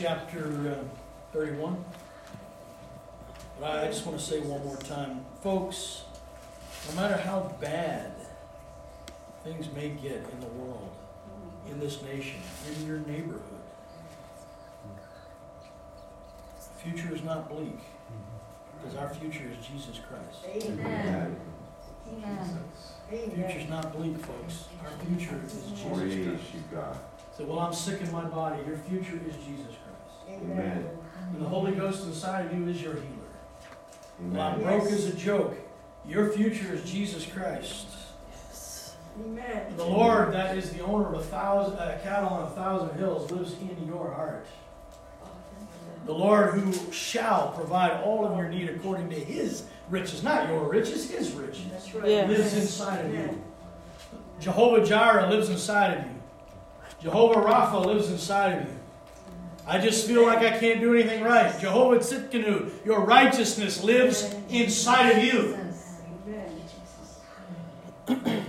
chapter uh, 31. But I just want to say one more time, folks, no matter how bad things may get in the world, in this nation, in your neighborhood, the future is not bleak because our future is Jesus Christ. Amen. Amen. Future's not bleak, folks. Our future is Jesus Praise Christ. you, God. So, well, I'm sick in my body. Your future is Jesus Christ. Amen. And the Holy Ghost inside of you is your healer. Well, I'm Amen. broke as a joke. Your future is Jesus Christ. Yes. Amen. The Lord, that is the owner of a thousand uh, cattle on a thousand hills, lives in your heart. The Lord who shall provide all of your need according to His riches, not your riches, His riches, That's right. Yeah. lives inside of you. Jehovah Jireh lives inside of you. Jehovah Rapha lives inside of you. I just feel like I can't do anything right. Jehovah Tzidkenu, your righteousness lives inside of you. Amen.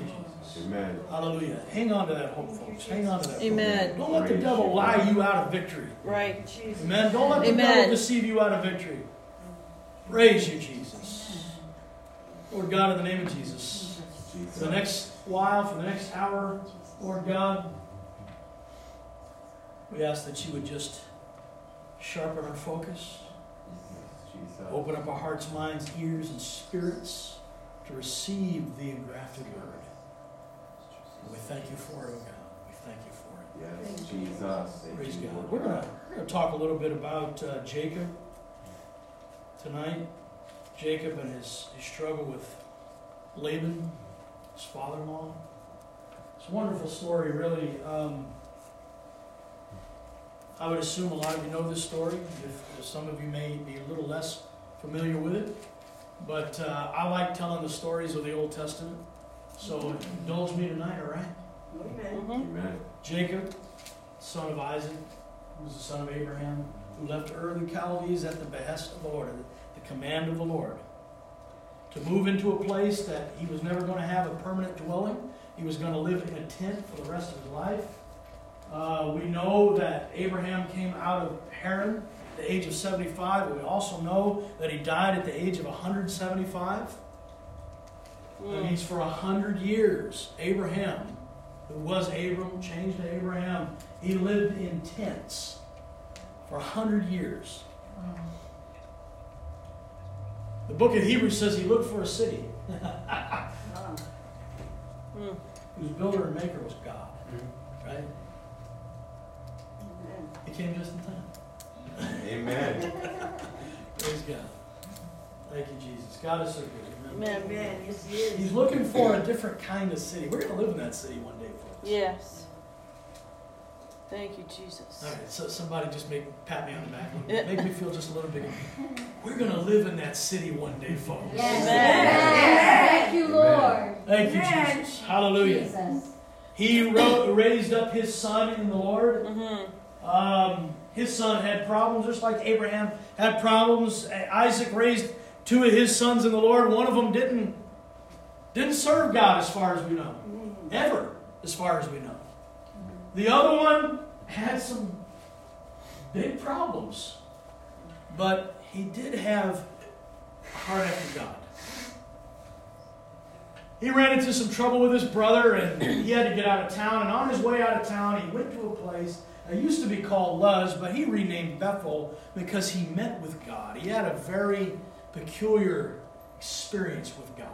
Amen. Hallelujah. Hang on to that hope, folks. Hang on to that. hope. Amen. Don't let the devil lie you out of victory. Right. Jesus. Amen. Don't let the Amen. devil deceive you out of victory. Praise you, Jesus. Lord God, in the name of Jesus. For the next while, for the next hour, Lord God, we ask that you would just sharpen our focus, Jesus. open up our hearts, minds, ears, and spirits to receive the engrafted word. And we thank you for it, oh God. We thank you for it. Yes, Jesus. Praise you, God. We're gonna we're gonna talk a little bit about uh, Jacob tonight. Jacob and his, his struggle with Laban, his father-in-law. It's a wonderful story, really. Um, I would assume a lot of you know this story. If, if some of you may be a little less familiar with it, but uh, I like telling the stories of the Old Testament. So indulge me tonight, all right? Amen. Amen. Jacob, son of Isaac, who was the son of Abraham, who left Ur of the Chaldees at the behest of the Lord, the command of the Lord, to move into a place that he was never going to have a permanent dwelling. He was going to live in a tent for the rest of his life. Uh, we know that Abraham came out of Haran at the age of 75, but we also know that he died at the age of 175. That Mm. means for a hundred years, Abraham, who was Abram, changed to Abraham, he lived in tents for a hundred years. The book of Hebrews says he looked for a city Ah, Mm. whose builder and maker was God. Right? Amen. He came just in time. Amen. Praise God. Thank you, Jesus. God is so good. Amen. Amen. Amen. Yes, he is. He's looking for a different kind of city. We're going to live in that city one day, folks. Yes. Thank you, Jesus. All right, so somebody just make pat me on the back, make me feel just a little bit. We're gonna live in that city one day, folks. Yes. Amen. Thank you, Lord. Thank you, Jesus. Hallelujah. Jesus. He wrote, raised up his son in the Lord. Mm-hmm. Um, his son had problems, just like Abraham had problems. Isaac raised two of his sons in the Lord. One of them didn't didn't serve God, as far as we know, ever, as far as we know. The other one had some big problems, but he did have a heart after God. He ran into some trouble with his brother and he had to get out of town. And on his way out of town, he went to a place that used to be called Luz, but he renamed Bethel because he met with God. He had a very peculiar experience with God.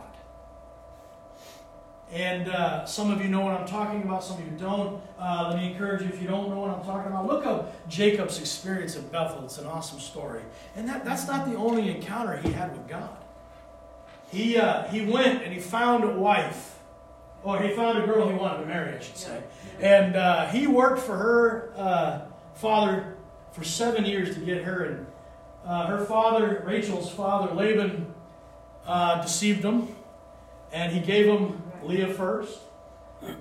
And uh, some of you know what I'm talking about, some of you don't. Uh, let me encourage you, if you don't know what I'm talking about, look up Jacob's experience at Bethel. It's an awesome story. And that, that's not the only encounter he had with God. He, uh, he went and he found a wife, or he found a girl he wanted to marry, I should say. And uh, he worked for her uh, father for seven years to get her. And uh, her father, Rachel's father, Laban, uh, deceived him. And he gave him Leah first.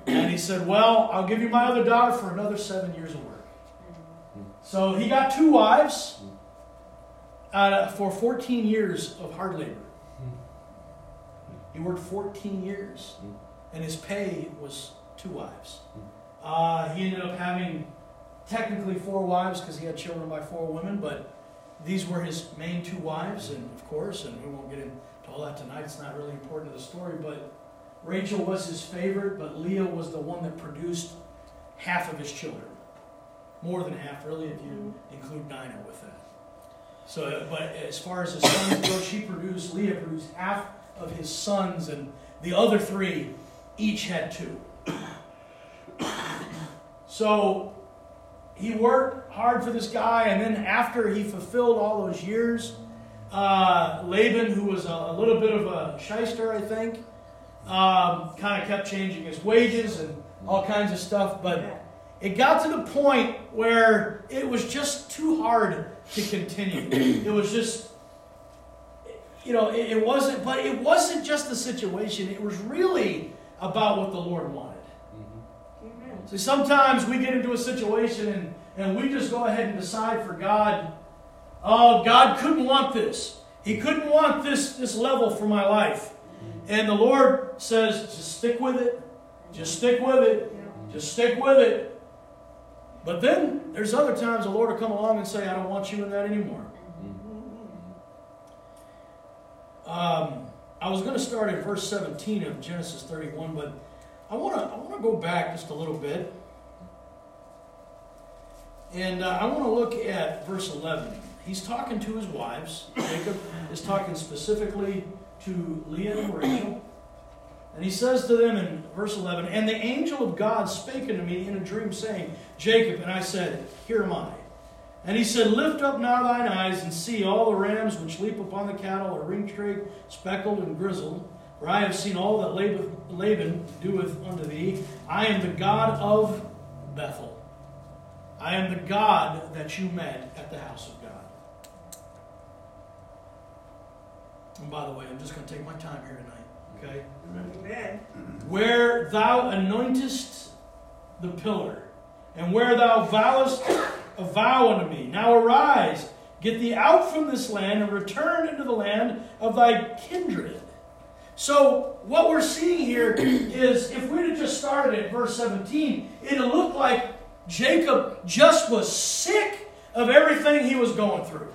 And he said, Well, I'll give you my other daughter for another seven years of work. So he got two wives uh, for 14 years of hard labor. He worked 14 years, and his pay was two wives. Uh, he ended up having technically four wives because he had children by four women, but these were his main two wives, and of course, and we won't get into all that tonight. It's not really important to the story, but Rachel was his favorite, but Leah was the one that produced half of his children. More than half, really, if you include Dinah with that. So, but as far as his sons go, she produced, Leah produced half of his sons, and the other three each had two. So he worked hard for this guy, and then after he fulfilled all those years, uh, Laban, who was a, a little bit of a shyster, I think, um, kind of kept changing his wages and all kinds of stuff. But it got to the point where it was just too hard to continue. It was just, you know, it, it wasn't, but it wasn't just the situation, it was really about what the Lord wanted. Amen. See, sometimes we get into a situation and, and we just go ahead and decide for God, oh, God couldn't want this. He couldn't want this, this level for my life. And the Lord says, just stick with it. Just stick with it. Just stick with it. But then there's other times the Lord will come along and say, I don't want you in that anymore. Um, I was going to start at verse 17 of Genesis 31, but I want to I want to go back just a little bit, and uh, I want to look at verse 11. He's talking to his wives. Jacob is talking specifically to Leah and Rachel, and he says to them in verse 11, "And the angel of God spake unto me in a dream, saying, Jacob, and I said, Here am I." And he said, Lift up now thine eyes and see all the rams which leap upon the cattle are ring-streaked, speckled, and grizzled. For I have seen all that Laban, doeth unto thee. I am the God of Bethel. I am the God that you met at the house of God. And by the way, I'm just going to take my time here tonight, okay? Amen. where thou anointest the pillar, and where thou vowest a vow unto me. Now arise, get thee out from this land, and return into the land of thy kindred. So, what we're seeing here is if we'd just started at verse 17, it'd looked like Jacob just was sick of everything he was going through.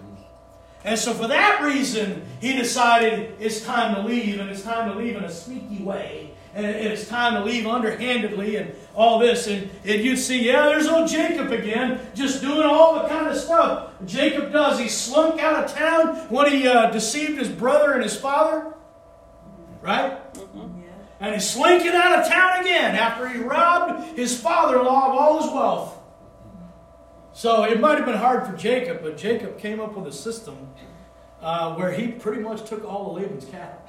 And so, for that reason, he decided it's time to leave, and it's time to leave in a sneaky way, and it's time to leave underhandedly, and all this. And, and you'd see, yeah, there's old Jacob again, just doing all the kind of stuff Jacob does. He slunk out of town when he uh, deceived his brother and his father, right? Yeah. And he's slinking out of town again after he robbed his father in law of all his wealth. So it might have been hard for Jacob, but Jacob came up with a system uh, where he pretty much took all of Laban's cattle.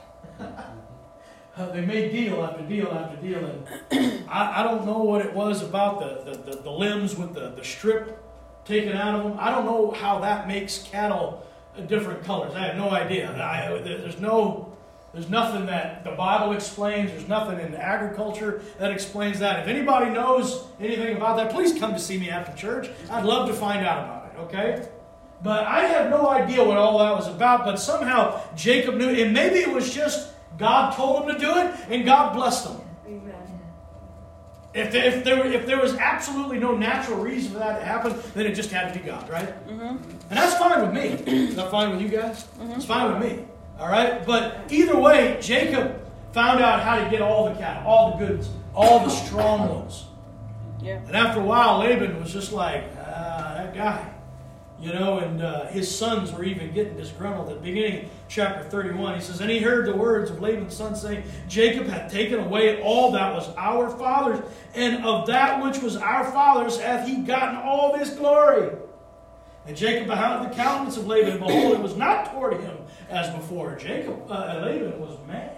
Uh, they made deal after deal after deal, and I, I don't know what it was about the, the, the, the limbs with the, the strip taken out of them. I don't know how that makes cattle uh, different colors. I have no idea. I, there's no, there's nothing that the Bible explains. There's nothing in agriculture that explains that. If anybody knows anything about that, please come to see me after church. I'd love to find out about it. Okay. But I have no idea what all that was about. But somehow Jacob knew, and maybe it was just God told him to do it, and God blessed him. Amen. If there, if, there, if there was absolutely no natural reason for that to happen, then it just had to be God, right? Mm-hmm. And that's fine with me. Is that fine with you guys? It's mm-hmm. fine with me. All right? But either way, Jacob found out how to get all the cattle, all the goods, all the strong ones. Yeah. And after a while, Laban was just like, ah, that guy. You know, and uh, his sons were even getting disgruntled. At the beginning, of chapter 31, he says, And he heard the words of Laban's son saying, Jacob hath taken away all that was our father's, and of that which was our father's hath he gotten all this glory. And Jacob beheld the countenance of Laban, behold, it was not toward him as before. Jacob, uh, Laban was mad.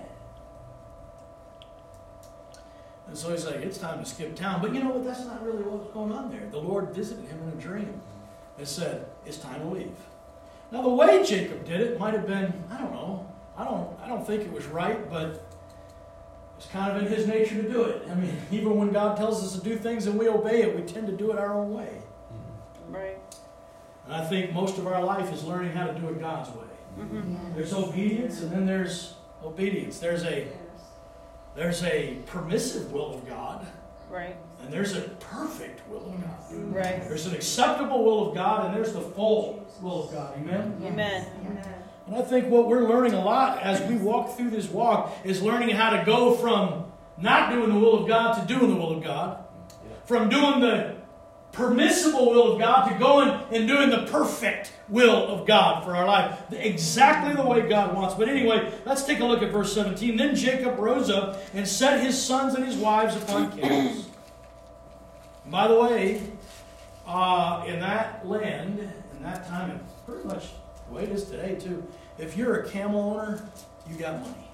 And so he's like, it's time to skip town. But you know what? That's not really what was going on there. The Lord visited him in a dream and said, it's time to leave. Now, the way Jacob did it might have been, I don't know. I don't, I don't think it was right, but it's kind of in his nature to do it. I mean, even when God tells us to do things and we obey it, we tend to do it our own way. Right. And I think most of our life is learning how to do it God's way. Mm-hmm. There's obedience, and then there's obedience. There's a there's a permissive will of God, Right. And there's a perfect will of God. Right. There's an acceptable will of God, and there's the full will of God. Amen? Amen. Amen. And I think what we're learning a lot as we walk through this walk is learning how to go from not doing the will of God to doing the will of God, from doing the permissible will of God to going and doing the perfect will of God for our life. Exactly the way God wants. But anyway, let's take a look at verse 17. Then Jacob rose up and set his sons and his wives upon camels. By the way, uh, in that land, in that time, and pretty much the way it is today too, if you're a camel owner, you got money.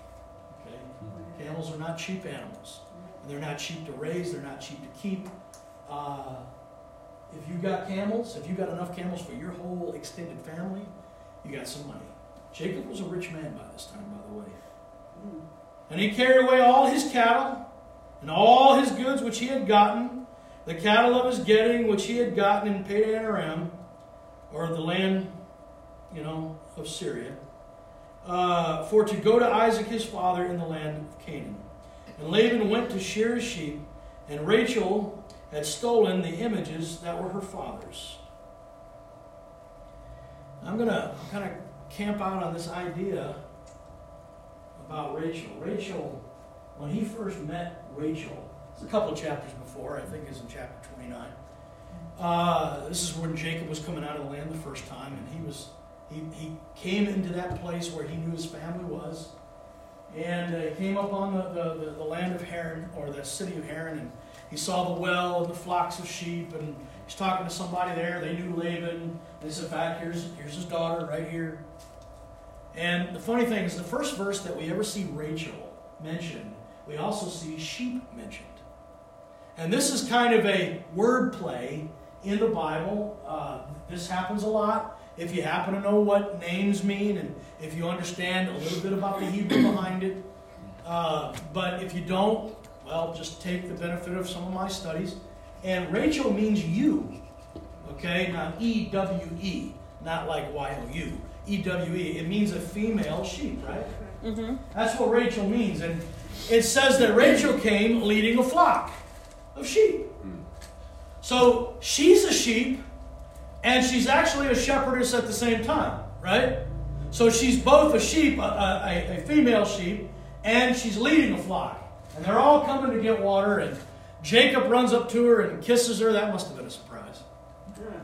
Okay? Camels are not cheap animals. They're not cheap to raise, they're not cheap to keep. Uh, if you got camels, if you got enough camels for your whole extended family, you got some money. Jacob was a rich man by this time, by the way. And he carried away all his cattle and all his goods which he had gotten, the cattle of his getting which he had gotten in Padan Aram, or the land, you know, of Syria, uh, for to go to Isaac his father in the land of Canaan. And Laban went to shear his sheep, and Rachel had stolen the images that were her father's. I'm going to kind of camp out on this idea about Rachel. Rachel, when he first met Rachel, it's a couple chapters before, I think it's in chapter 29. Uh, this is when Jacob was coming out of the land the first time, and he was he, he came into that place where he knew his family was, and uh, he came up on the, the, the, the land of Haran, or the city of Haran, and he saw the well and the flocks of sheep, and he's talking to somebody there. They knew Laban. They said, "Back here's here's his daughter right here." And the funny thing is, the first verse that we ever see Rachel mentioned, we also see sheep mentioned. And this is kind of a word play in the Bible. Uh, this happens a lot. If you happen to know what names mean, and if you understand a little bit about the Hebrew behind it, uh, but if you don't, well, just take the benefit of some of my studies. And Rachel means you, okay? Not E W E, not like Y O U. E W E. It means a female sheep, right? Mm-hmm. That's what Rachel means. And it says that Rachel came leading a flock of sheep. So she's a sheep, and she's actually a shepherdess at the same time, right? So she's both a sheep, a, a, a female sheep, and she's leading a flock. And they're all coming to get water, and Jacob runs up to her and kisses her. That must have been a surprise.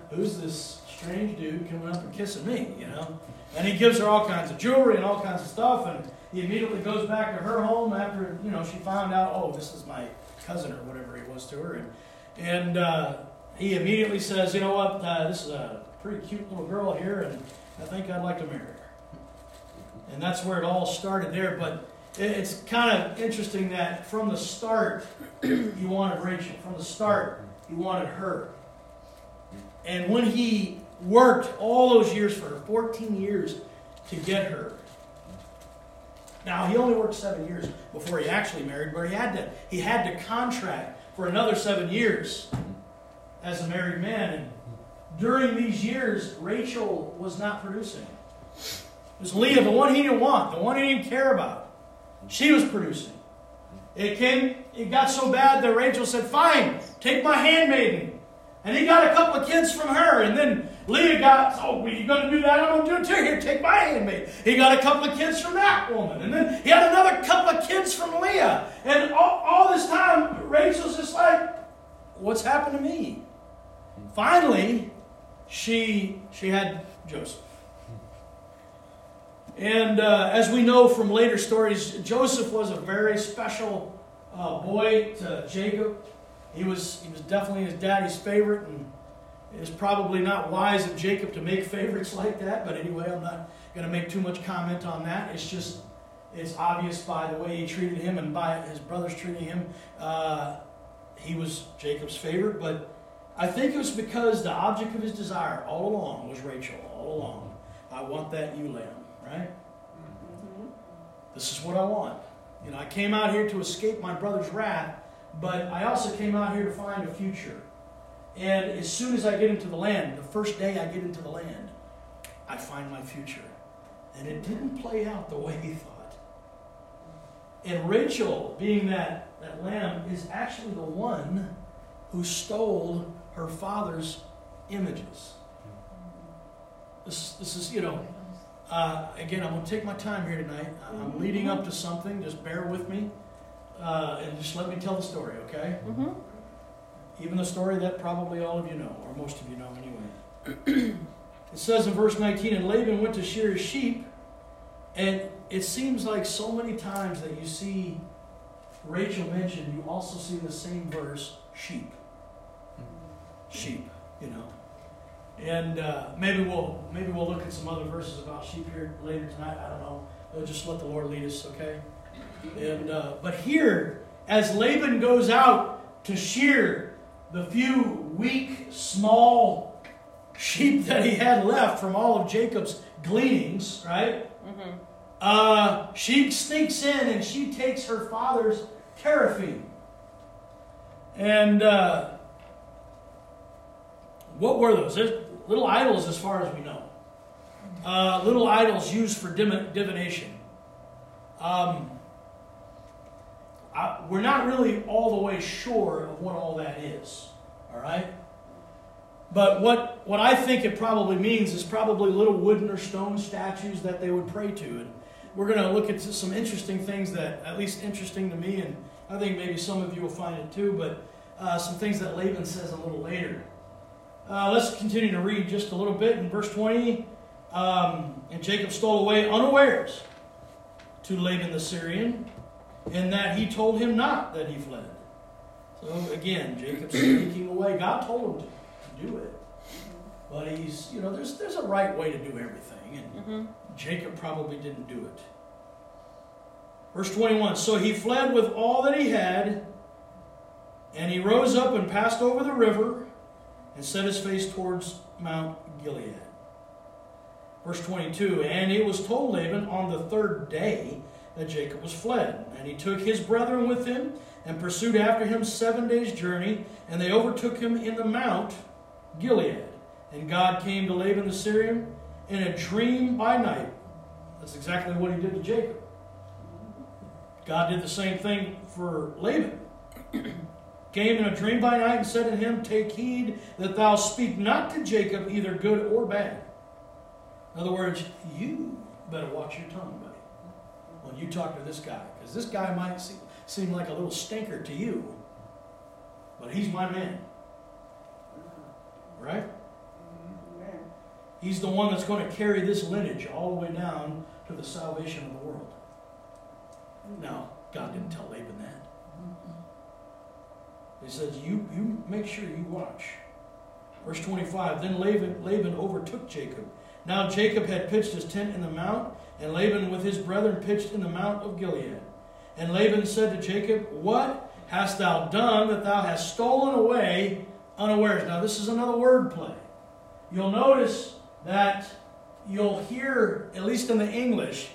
Who's this strange dude coming up and kissing me, you know? And he gives her all kinds of jewelry and all kinds of stuff, and he immediately goes back to her home after, you know, she found out, oh, this is my cousin or whatever he was to her. And, and uh, he immediately says, you know what, uh, this is a pretty cute little girl here, and I think I'd like to marry her. And that's where it all started there. But it's kind of interesting that from the start, he wanted Rachel. From the start, he wanted her. And when he worked all those years for her, 14 years to get her. Now he only worked seven years before he actually married, but he had to he had to contract for another seven years as a married man. And during these years, Rachel was not producing. It was Leah, the one he didn't want, the one he didn't care about. She was producing. It came, it got so bad that Rachel said, Fine, take my handmaiden. And he got a couple of kids from her. And then Leah got, Oh, well, you going to do that? I'm going to do it too. Here, take my handmaid. He got a couple of kids from that woman. And then he had another couple of kids from Leah. And all, all this time, Rachel's just like, What's happened to me? Finally, she, she had Joseph. And uh, as we know from later stories, Joseph was a very special uh, boy to Jacob. He was, he was definitely his daddy's favorite, and it is probably not wise of Jacob to make favorites like that. But anyway, I'm not going to make too much comment on that. It's just it's obvious by the way he treated him and by his brothers treating him. Uh, he was Jacob's favorite, but I think it was because the object of his desire all along was Rachel. All along, I want that ewe lamb, right? Mm-hmm. This is what I want. You know, I came out here to escape my brother's wrath, but I also came out here to find a future. And as soon as I get into the land, the first day I get into the land, I find my future. And it didn't play out the way he thought. And Rachel, being that, that lamb, is actually the one who stole her father's images. This, this is, you know, uh, again, I'm going to take my time here tonight. I'm leading up to something. Just bear with me. Uh, and just let me tell the story, okay? Mm-hmm. Even the story that probably all of you know, or most of you know anyway. it says in verse 19, and Laban went to shear his sheep, and it seems like so many times that you see Rachel mentioned, you also see the same verse, sheep. Sheep, you know. And uh, maybe we'll maybe we'll look at some other verses about sheep here later tonight. I don't know. We'll just let the Lord lead us, okay? And uh, but here, as Laban goes out to shear the few weak, small sheep that he had left from all of Jacob's gleanings, right? Mm-hmm. Uh, she sneaks in and she takes her father's teraphim. And uh, what were those? Little idols, as far as we know. Uh, little idols used for divination. Um, I, we're not really all the way sure of what all that is. All right? But what, what I think it probably means is probably little wooden or stone statues that they would pray to. And we're going to look at some interesting things that, at least interesting to me, and I think maybe some of you will find it too, but uh, some things that Laban says a little later. Uh, let's continue to read just a little bit in verse 20. Um, and Jacob stole away unawares to Laban the Syrian, and that he told him not that he fled. So again, Jacob's sneaking away. God told him to do it. But he's, you know, there's, there's a right way to do everything. And Mm-hmm. Jacob probably didn't do it. Verse 21 So he fled with all that he had, and he rose up and passed over the river and set his face towards Mount Gilead. Verse 22 And it was told Laban on the third day that Jacob was fled. And he took his brethren with him and pursued after him seven days' journey, and they overtook him in the Mount Gilead. And God came to Laban the Syrian in a dream by night. That's exactly what he did to Jacob. God did the same thing for Laban. Came in a dream by night and said to him, Take heed that thou speak not to Jacob either good or bad. In other words, you better watch your tongue, buddy, when you talk to this guy. Because this guy might seem, seem like a little stinker to you, but he's my man. Right? He's the one that's going to carry this lineage all the way down to the salvation of the world. Now, God didn't tell Laban that. He says, you, you make sure you watch. Verse 25 Then Laban, Laban overtook Jacob. Now Jacob had pitched his tent in the mount, and Laban with his brethren pitched in the mount of Gilead. And Laban said to Jacob, What hast thou done that thou hast stolen away unawares? Now, this is another word play. You'll notice that you'll hear, at least in the English,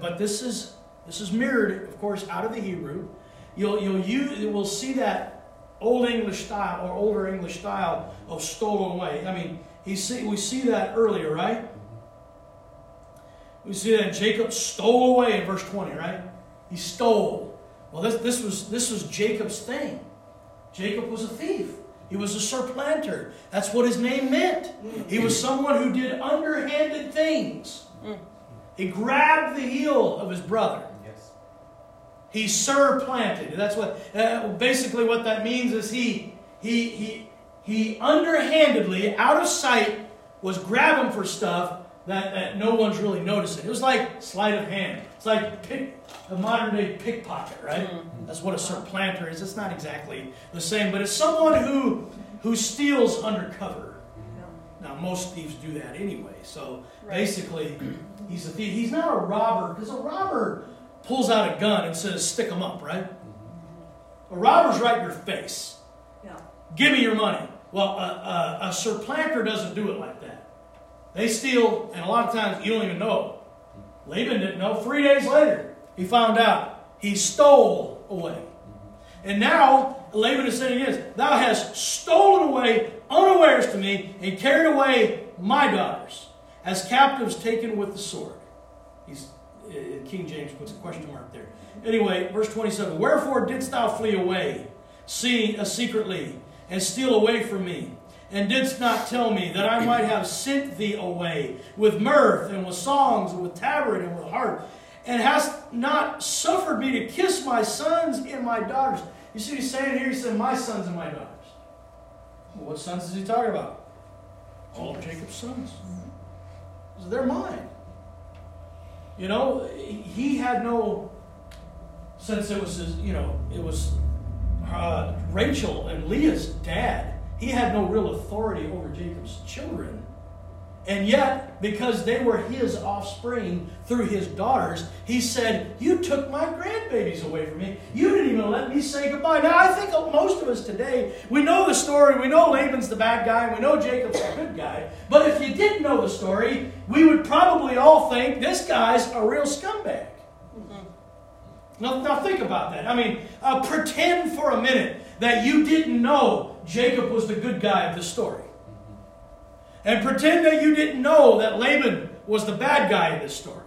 but this is this is mirrored, of course, out of the Hebrew. You'll you'll use we'll see that old English style or older English style of stolen away. I mean, he see, we see that earlier, right? We see that Jacob stole away in verse 20, right? He stole. Well, this, this was this was Jacob's thing. Jacob was a thief. He was a surplanter. That's what his name meant. He was someone who did underhanded things. Mm. He grabbed the heel of his brother. He surplanted. That's what uh, basically what that means is he he he he underhandedly, out of sight, was grabbing for stuff that, that no one's really noticing. It was like sleight of hand. It's like pick, a modern day pickpocket, right? That's what a supplanter is. It's not exactly the same, but it's someone who who steals undercover. Now most thieves do that anyway. So Right. basically, he's a thief. He's not a robber because a robber pulls out a gun and says, stick them up," right? A robber's right in your face. Yeah. Give me your money. Well, a, a, a supplanter doesn't do it like that. They steal, and a lot of times you don't even know. Laban didn't know. Three days later, he found out. He stole away. And now Laban is saying this Thou hast stolen away unawares to me and carried away my daughters as captives taken with the sword. He's, King James puts a question mark there. Anyway, verse 27 Wherefore didst thou flee away, seeing uh, secretly, and steal away from me? And didst not tell me that I might have sent thee away with mirth and with songs and with tabret and with harp, and hast not suffered me to kiss my sons and my daughters? You see what he's saying here? He said, My sons and my daughters. Well, what sons is he talking about? All of Jacob's sons. So they're mine. You know, he had no, since it was his, you know, it was uh, Rachel and Leah's dad, he had no real authority over Jacob's children. And yet, because they were his offspring through his daughters, he said, You took my grandbabies away from me. You didn't even let me say goodbye. Now, I think most of us today, we know the story. We know Laban's the bad guy. We know Jacob's the good guy. But if you didn't know the story, we would probably all think this guy's a real scumbag. Now, now think about that. I mean, uh, pretend for a minute that you didn't know Jacob was the good guy of the story. And pretend that you didn't know that Laban was the bad guy in this story.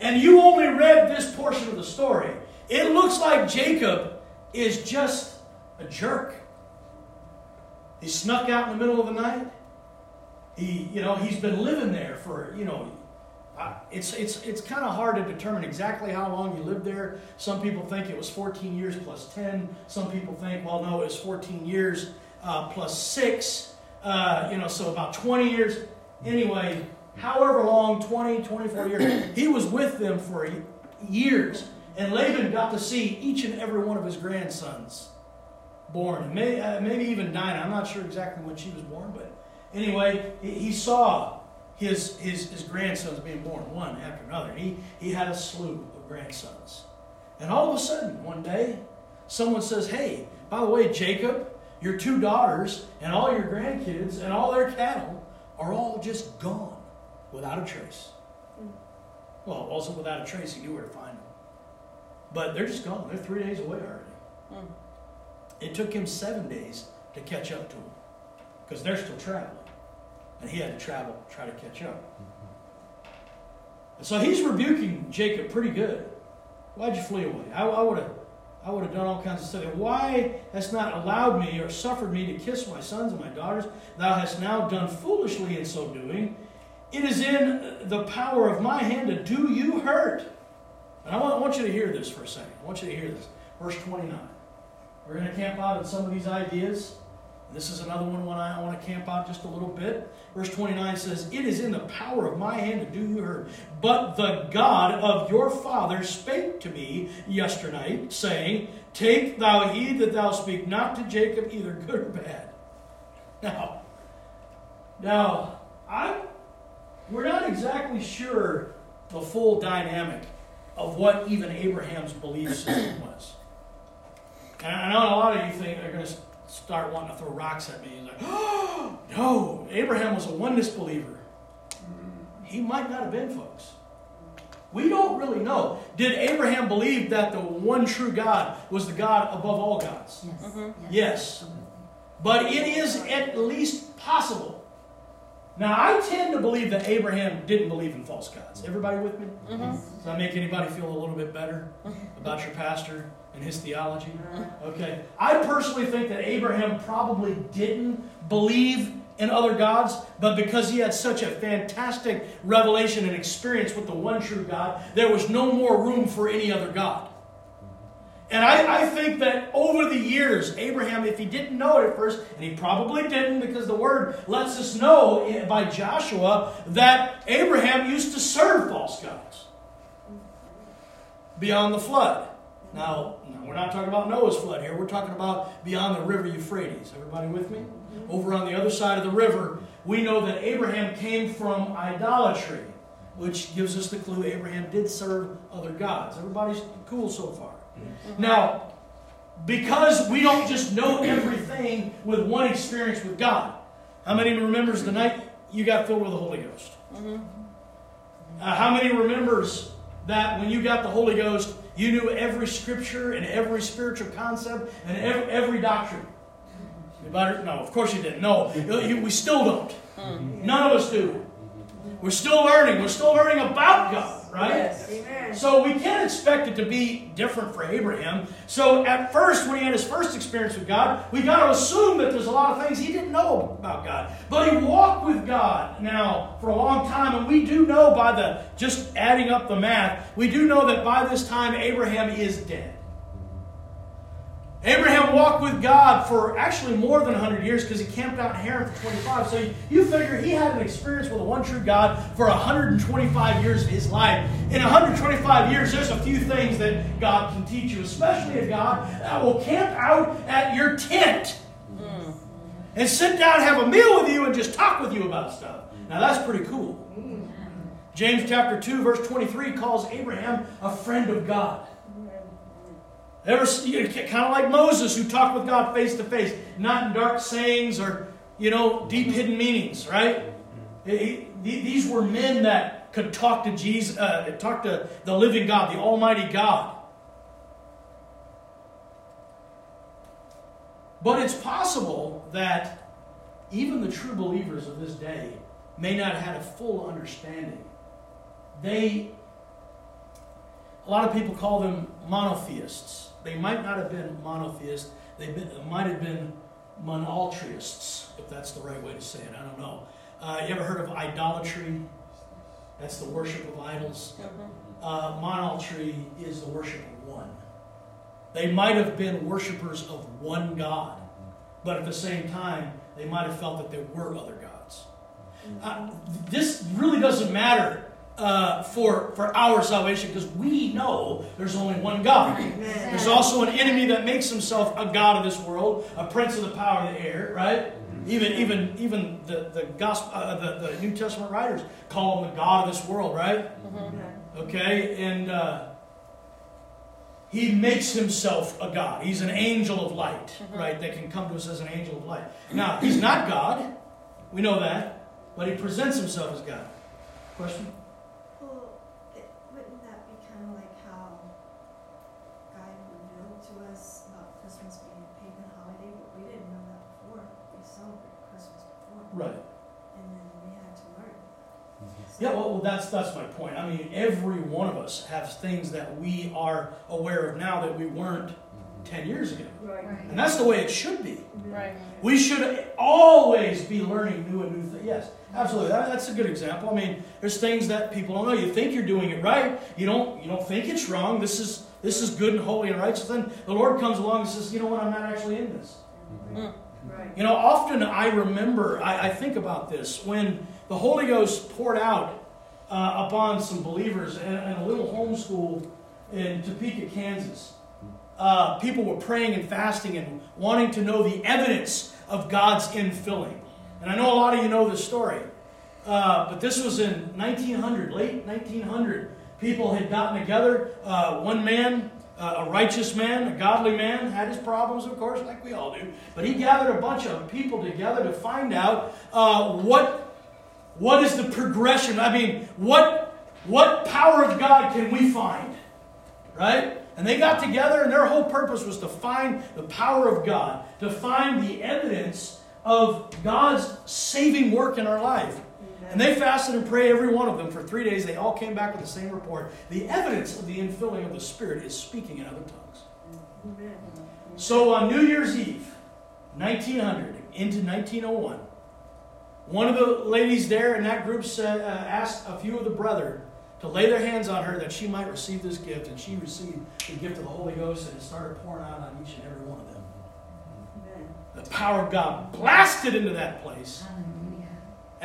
And you only read this portion of the story. It looks like Jacob is just a jerk. He snuck out in the middle of the night. He, you know, he's been living there for, you know, it's, it's, it's kind of hard to determine exactly how long you lived there. Some people think it was 14 years plus 10. Some people think, well, no, it was 14 years uh, plus 6. Uh, you know, so about 20 years. Anyway, however long, 20, 24 years, he was with them for years. And Laban got to see each and every one of his grandsons born. Maybe, uh, maybe even Dinah. I'm not sure exactly when she was born, but anyway, he, he saw his, his, his grandsons being born one after another. He, he had a slew of grandsons. And all of a sudden, one day, someone says, Hey, by the way, Jacob, your two daughters and all your grandkids and all their cattle are all just gone without a trace. Hmm. Well, also without a trace, he knew where to find them. But they're just gone. They're three days away already. Hmm. It took him seven days to catch up to them because they're still traveling. And he had to travel, try to catch up. Mm-hmm. And so he's rebuking Jacob pretty good. Why'd you flee away? I, I would have I would have done all kinds of stuff. And why hast not allowed me or suffered me to kiss my sons and my daughters? Thou hast now done foolishly in so doing. It is in the power of my hand to do you hurt. And I want, I want you to hear this for a second. I want you to hear this. Verse 29. We're going to camp out on some of these ideas. This is another one when I want to camp out just a little bit. Verse 29 says, It is in the power of my hand to do you hurt. But the God of your father spake to me yesternight, saying, Take thou heed that thou speak not to Jacob either good or bad. Now, now, I we're not exactly sure the full dynamic of what even Abraham's belief system was. And I know a lot of you think are going to start wanting to throw rocks at me. He's like, oh, no, Abraham was a oneness believer. He might not have been, folks. We don't really know. Did Abraham believe that the one true God was the God above all gods? Yes. Mhm. Yes. But it is at least possible. Now, I tend to believe that Abraham didn't believe in false gods. Everybody with me? Mhm. Does that make anybody feel a little bit better about your pastor and his theology? Okay. I personally think that Abraham probably didn't believe in other gods, but because he had such a fantastic revelation and experience with the one true God, there was no more room for any other God. And I, I think that over the years, Abraham, if he didn't know it at first, and he probably didn't because the word lets us know by Joshua that Abraham used to serve false gods beyond the flood. Now, no, we're not talking about Noah's flood here. We're talking about beyond the river Euphrates. Everybody with me? Over on the other side of the river, we know that Abraham came from idolatry, which gives us the clue Abraham did serve other gods. Everybody's cool so far. Now, because we don't just know everything with one experience with God. How many remembers the night you got filled with the Holy Ghost? Mhm. Uh, how many remembers that when you got the Holy Ghost, you knew every scripture and every spiritual concept and every, every doctrine? Anybody? No, of course you didn't. No, You- you- we still don't. None of us do. We're still learning. We're still learning about God, right? Yes. Amen. So we can't expect it to be different for Abraham. So at first, when he had his first experience with God, we got to assume that there's a lot of things he didn't know about God. But he walked with God now for a long time, and we do know by the just adding up the math, we do know that by this time Abraham is dead. Abraham walked with God for actually more than 100 years because he camped out in Haran for 25. So you, you figure he had an experience with the one true God for 125 years of his life. In 125 years, there's a few things that God can teach you, especially a God that will camp out at your tent mm. and sit down, and have a meal with you, and just talk with you about stuff. Now that's pretty cool. Mm. James chapter 2, verse 23 calls Abraham a friend of God. Ever kind of like Moses, who talked with God face to face, not in dark sayings or you know deep hidden meanings, right? He- he- these were men that could talk to Jesus, uh, talk to the living God, the Almighty God. But it's possible that even the true believers of this day may not have had a full understanding. They, a lot of people call them monotheists. They might not have been monotheists. They might have been monaltriists, if that's the right way to say it. I don't know. Uh, you ever heard of idolatry? That's the worship of idols. Mhm. Uh, monaltry is the worship of one. They might have been worshipers of one God, but at the same time, they might have felt that there were other gods. Uh, this really doesn't matter uh, for, for our salvation because we know there's only one God. Amen. There's also an enemy that makes himself a god of this world, a prince of the power of the air, right? Even even even the the gospel, uh, the, the New Testament writers call him the god of this world, right? Amen. Okay, and uh, he makes himself a god. He's an angel of light, right? That can come to us as an angel of light. Now he's not God, we know that, but he presents himself as God. Question? Well, it, wouldn't that be kind of like how God revealed to us about Christmas being a pagan holiday, but we didn't know that before. We celebrate Christmas before, Right. and then we had to learn. Yeah, well, well, that's that's my point. I mean, every one of us has things that we are aware of now that we weren't ten years ago, Right. and that's the way it should be. Right. We should always be learning new and new things. Yes, absolutely. That, that's a good example. I mean, there's things that people don't know. You think you're doing it right. You don't. You don't think it's wrong. This is this is good and holy and righteous. Then the Lord comes along and says, you know what? I'm not actually in this. Mm. Right. You know, often I remember, I, I think about this when the Holy Ghost poured out uh, upon some believers in, in a little homeschool in Topeka, Kansas. Uh, people were praying and fasting and wanting to know the evidence of God's infilling. And I know a lot of you know this story. Uh, but this was in 1900, late 1900. People had gotten together. Uh, one man, uh, a righteous man, a godly man, had his problems, of course, like we all do. But he gathered a bunch of people together to find out uh, what, what is the progression. I mean, what, what power of God can we find? Right? And they got together, and their whole purpose was to find the power of God, to find the evidence of God's saving work in our life. And they fasted and prayed, every one of them, for three days. They all came back with the same report. The evidence of the infilling of the Spirit is speaking in other tongues. Amen. So on New Year's Eve, 1900 into 1901, one of the ladies there in that group said, uh, asked a few of the brethren to lay their hands on her that she might receive this gift. And she received the gift of the Holy Ghost and it started pouring out on each and every one of them. Amen. The power of God blasted into that place.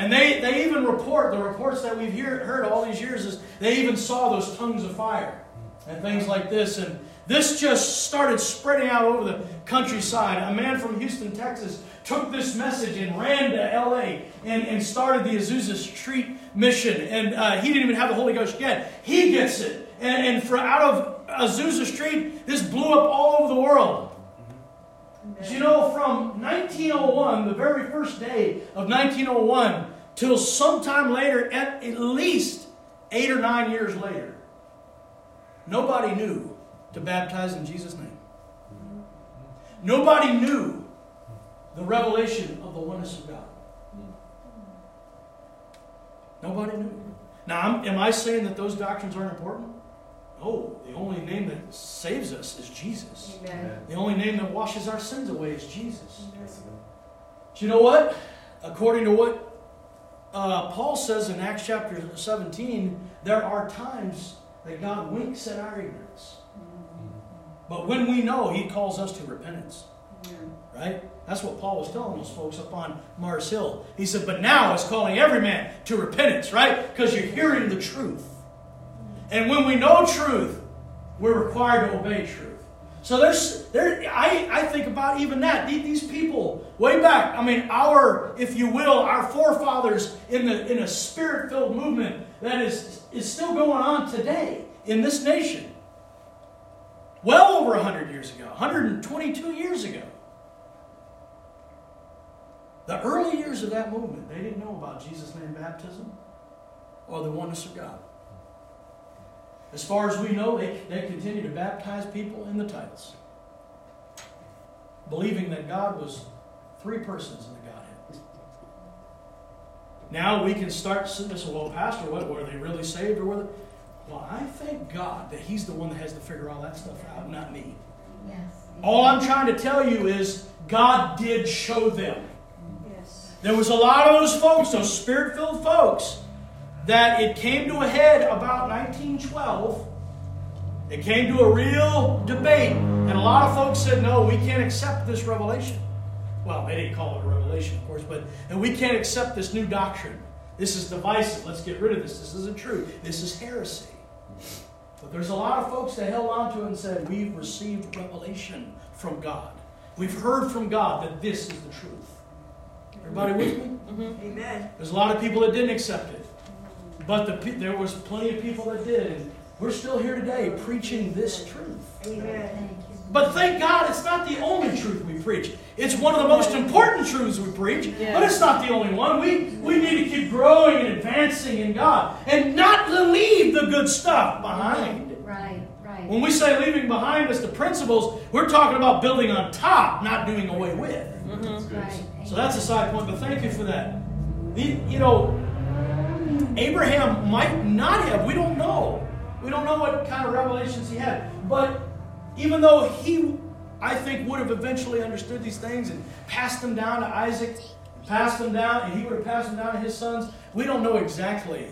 And they, they even report, the reports that we've hear, heard all these years is they even saw those tongues of fire and things like this. And this just started spreading out over the countryside. A man from Houston, Texas took this message and ran to LA and, and started the Azusa Street mission. And uh, he didn't even have the Holy Ghost yet. He gets it. And, and for out of Azusa Street, this blew up all over the world. But you know, from 1901, the very first day of 1901, till sometime later, at, at least eight or nine years later, nobody knew to baptize in Jesus' name. Nobody knew the revelation of the oneness of God. Nobody knew. Now, am I saying that those doctrines aren't important? No, the only name that saves us is Jesus. Amen. The only name that washes our sins away is Jesus. Do you know what? According to what uh, Paul says in Acts chapter 17, there are times that God winks at our ignorance. But when we know, he calls us to repentance. Amen. Right? That's what Paul was telling those folks up on Mars Hill. He said, but now it's calling every man to repentance, right? Because you're hearing the truth. And when we know truth, we're required to obey truth. So there's there I, I think about even that. These people way back, I mean, our, if you will, our forefathers in the in a spirit-filled movement that is is still going on today in this nation. Well over 100 years ago, 122 years ago. The early years of that movement, they didn't know about Jesus' name baptism or the oneness of God. As far as we know, they, they continue to baptize people in the titles, believing that God was three persons in the Godhead. Now we can start and say, well, Pastor, what, were they really saved or were they? Well, I thank God that He's the one that has to figure all that stuff out, not me. Yes. All I'm trying to tell you is God did show them. Yes. There was a lot of those folks, those spirit filled folks, that it came to a head about 1912. It came to a real debate, and a lot of folks said, no, we can't accept this revelation. Well, they didn't call it a revelation, of course, but and we can't accept this new doctrine. This is divisive. Let's get rid of this. This isn't true. This is heresy. But there's a lot of folks that held on to it and said, We've received revelation from God. We've heard from God that this is the truth. Everybody with me? Mm-hmm. Amen. There's a lot of people that didn't accept it. But the, there was plenty of people that did. And we're still here today preaching this truth. Amen. But thank God it's not the only truth we preach. It's one of the most important truths we preach, but it's not the only one. We, we need to keep growing and advancing in God and not leave the good stuff behind. Right, right. When we say leaving behind us the principles, we're talking about building on top, not doing away with. Mm-hmm. Right. So that's a side point, but thank you for that. The- You know, Abraham might not have, we don't know. We don't know what kind of revelations he had. But even though he, I think, would have eventually understood these things and passed them down to Isaac, passed them down, and he would have passed them down to his sons, we don't know exactly.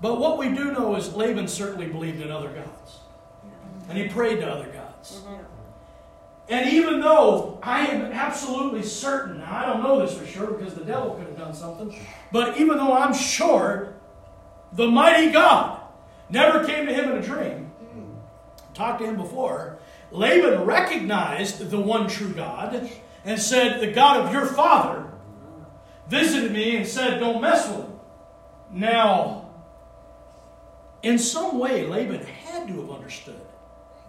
But what we do know is Laban certainly believed in other gods. And he prayed to other gods. Mm-hmm. And even though I am absolutely certain, I don't know this for sure because the devil could have done something, but even though I'm sure the mighty God never came to him in a dream, talked to him before, Laban recognized the one true God and said, The God of your father visited me and said, Don't mess with him. Now, in some way, Laban had to have understood.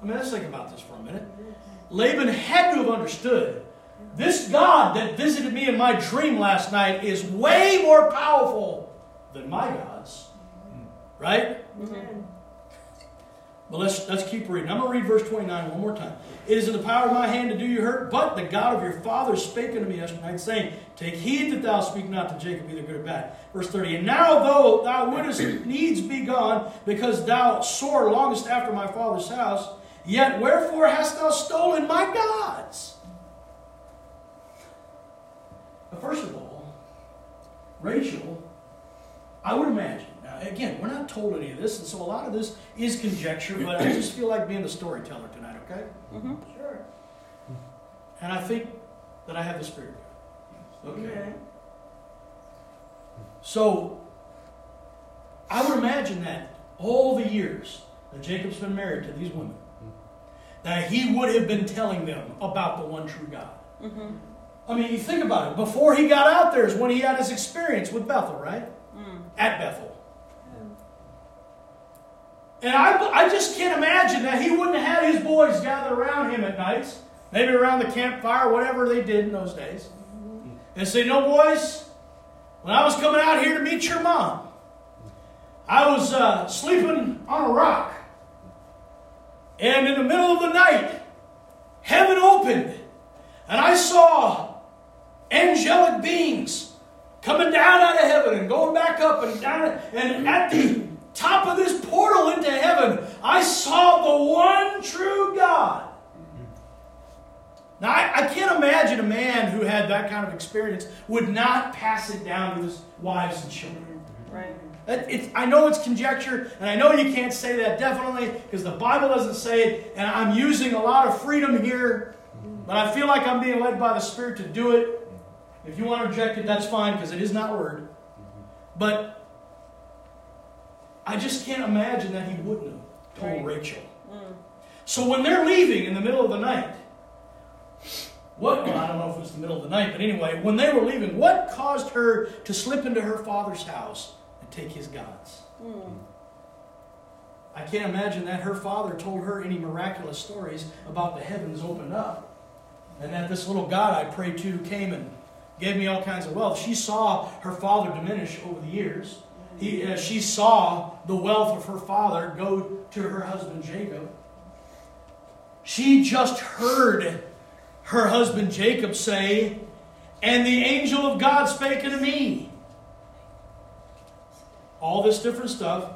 I mean, let's think about this for a minute. Laban had to have understood this God that visited me in my dream last night is way more powerful than my gods. Right? Amen. But let's, let's keep reading. I'm going to read verse 29 one more time. It is in the power of my hand to do you hurt, but the God of your fathers spake unto me yesternight, saying, Take heed that thou speak not to Jacob either good or bad. Verse 30. And now, though thou wouldest needs be gone, because thou sore longest after my father's house, yet wherefore hast thou stolen my gods? But first of all, Rachel, I would imagine, now again, we're not told any of this, and so a lot of this is conjecture, but I just feel like being the storyteller tonight, okay? Mm-hmm. Sure. And I think that I have the Spirit. of Okay. Amen. So, I would imagine that all the years that Jacob's been married to these women, that he would have been telling them about the one true God. Mm-hmm. I mean, you think about it. Before he got out there is when he had his experience with Bethel, right? At Bethel. And I, I just can't imagine that he wouldn't have had his boys gather around him at nights, maybe around the campfire, whatever they did in those days, and say, No, boys, when I was coming out here to meet your mom, I was uh, sleeping on a rock. And in the middle of the night, heaven opened, and I saw angelic beings coming down out of heaven and going back up and down. And at the top of this portal into heaven, I saw the one true God. Now, I, I can't imagine a man who had that kind of experience would not pass it down to his wives and children. Right. It's, I know it's conjecture, and I know you can't say that definitely because the Bible doesn't say it, and I'm using a lot of freedom here, but I feel like I'm being led by the Spirit to do it. If you want to reject it, that's fine because it is not word. But I just can't imagine that he wouldn't have told Right. Rachel. Mm. So when they're leaving in the middle of the night, what, well, I don't know if it was the middle of the night, but anyway, when they were leaving, what caused her to slip into her father's house and take his gods? Mm. I can't imagine that her father told her any miraculous stories about the heavens opened up and that this little God I prayed to came and gave me all kinds of wealth. She saw her father diminish over the years. He, uh, she saw the wealth of her father go to her husband Jacob. She just heard her husband Jacob say, And the angel of God spake unto me. All this different stuff.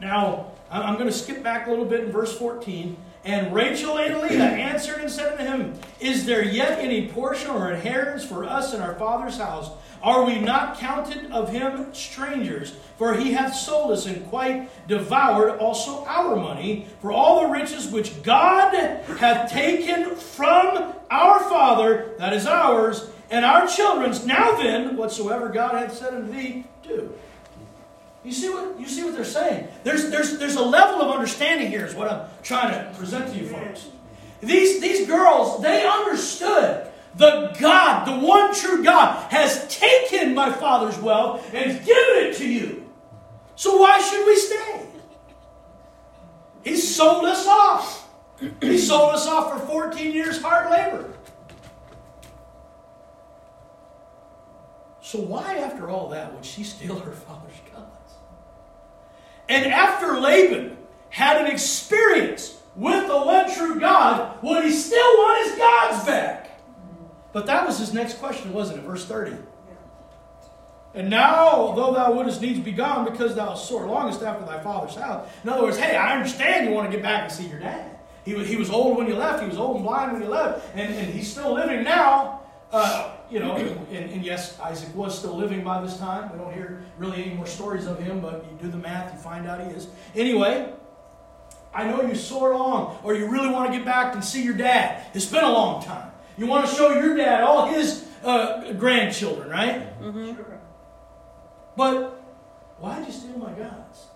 Now, I'm going to skip back a little bit in verse 14. And Rachel and Leah answered and said unto him, Is there yet any portion or inheritance for us in our father's house? Are we not counted of him strangers? For he hath sold us and quite devoured also our money for all the riches which God hath taken from our father, that is ours, and our children's. Now then, whatsoever God hath said unto thee, do. You see what you see what they're saying? There's there's there's a level of understanding here, is what I'm trying to present to you folks. These these girls, they understood the God, the one true God, has taken my father's wealth and given it to you. So why should we stay? He sold us off. He sold us off for 14 years hard labor. So why, after all that, would she steal her father's gods? And after Laban had an experience with the one true God, would he still want his gods back? But that was his next question, wasn't it? Verse 30. And now, though thou wouldest needs be gone because thou sore longest after thy father's house. In other words, hey, I understand you want to get back and see your dad. He was, he was old when you left. He was old and blind when you left. And, and he's still living now. Uh, you know, and, and yes, Isaac was still living by this time. We don't hear really any more stories of him, but you do the math, you find out he is. Anyway, I know you sore long, or you really want to get back and see your dad. It's been a long time. You want to show your dad all his uh, grandchildren, right? Mm-hmm. Sure. But why'd you steal my gods?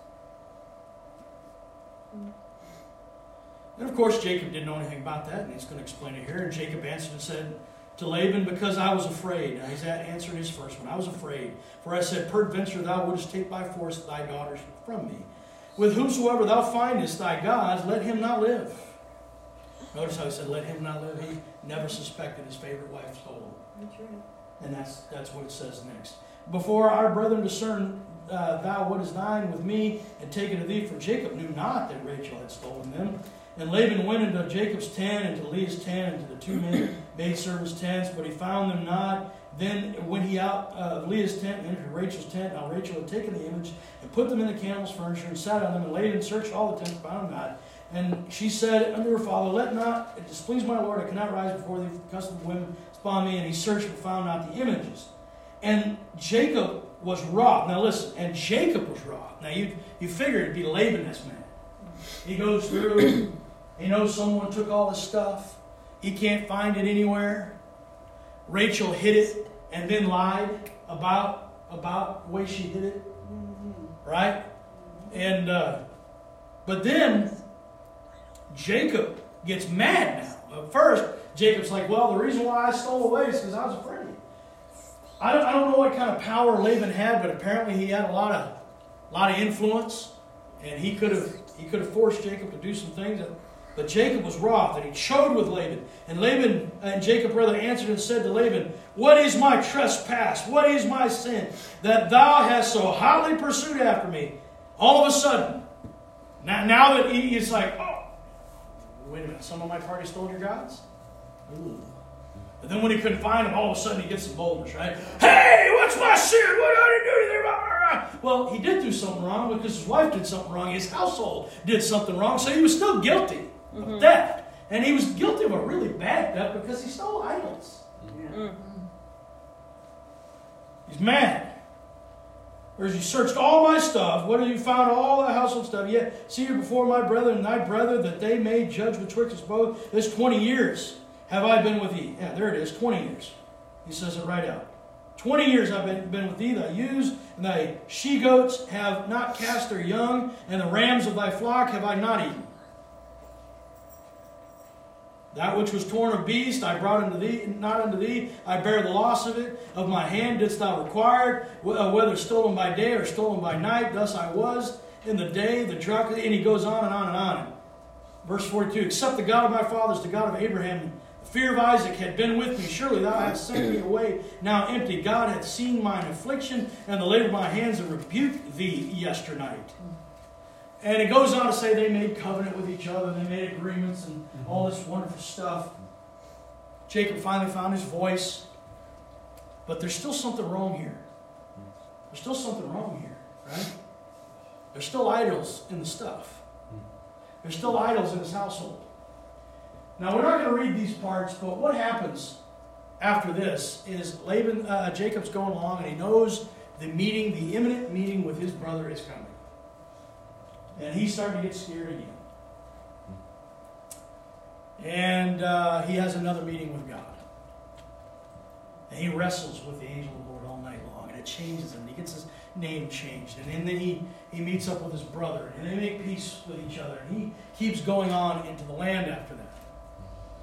And of course, Jacob didn't know anything about that, and he's going to explain it here. And Jacob answered and said to Laban, Because I was afraid. Now, he's answered his first one. I was afraid. For I said, Peradventure thou wouldst take by force thy daughters from me. With whomsoever thou findest thy gods, let him not live. Notice how he said, Let him not live. He never suspected his favorite wife stole him. That's right. And that's, that's what it says next. Before our brethren discerned uh, thou what is thine with me, and taken of thee, for Jacob knew not that Rachel had stolen them. And Laban went into Jacob's tent, and to Leah's tent, and to the two men, maidservants' tents, but he found them not. Then went he out of Leah's tent and entered Rachel's tent. Now Rachel had taken the image and put them in the camel's furniture and sat on them. And Laban searched all the tents, found them not. And she said unto her father, Let not it displease my lord, I cannot rise before thee, for the custom of women is upon me. And he searched but found not the images. And Jacob was wroth. Now listen, and Jacob was wroth. Now you you figure it'd be Laban that's mad. He goes through, he knows someone took all the stuff. He can't find it anywhere. Rachel hid it and then lied about about the way she hid it. Right? And uh, but then Jacob gets mad now. At first, Jacob's like, well, the reason why I stole away is because I was afraid. I don't, I don't know what kind of power Laban had, but apparently he had a lot of, lot of influence, and he could have he could have forced Jacob to do some things. That, but Jacob was wroth, and he chode with Laban. And Laban and Jacob rather answered and said to Laban, What is my trespass? What is my sin that thou hast so hotly pursued after me? All of a sudden, now, now that he, he's like, oh, wait a minute, some of my party stole your gods? Ooh. But then when he couldn't find them, all of a sudden he gets some boldness, right? Hey, what's my sin? What did I do to them? Well, he did do something wrong because his wife did something wrong. His household did something wrong, so he was still guilty of Mhm. theft. And he was guilty of a really bad theft because he stole idols. Yeah. Mm. He's mad. Whereas you searched all my stuff, what have you found? All the household stuff. Yet see you before my brethren and thy brother that they may judge betwixt us both. This twenty years have I been with thee. Yeah, there it is, twenty years. He says it right out. Twenty years I've been, been with thee, thy ewes and thy she goats have not cast their young, and the rams of thy flock have I not eaten. That which was torn of beast I brought unto thee, not unto thee. I bear the loss of it. Of my hand didst thou require uh, whether stolen by day or stolen by night. Thus I was in the day, the drunk. And he goes on and on and on. Verse 42 Except the God of my fathers, the God of Abraham, the fear of Isaac had been with me. Surely thou hast sent me away now empty. God hath seen mine affliction and the labor of my hands and rebuked thee yesternight. And it goes on to say they made covenant with each other, they made agreements and all this wonderful stuff. Jacob finally found his voice. But there's still something wrong here. There's still something wrong here, right? There's still idols in the stuff. There's still idols in his household. Now we're not going to read these parts, but what happens after this is Laban, uh, Jacob's going along, and he knows the meeting, the imminent meeting with his brother is coming, and he's starting to get scared again. And uh, he has another meeting with God. And he wrestles with the angel of the Lord all night long. And it changes him. He gets his name changed. And then he, he meets up with his brother. And they make peace with each other. And he keeps going on into the land after that.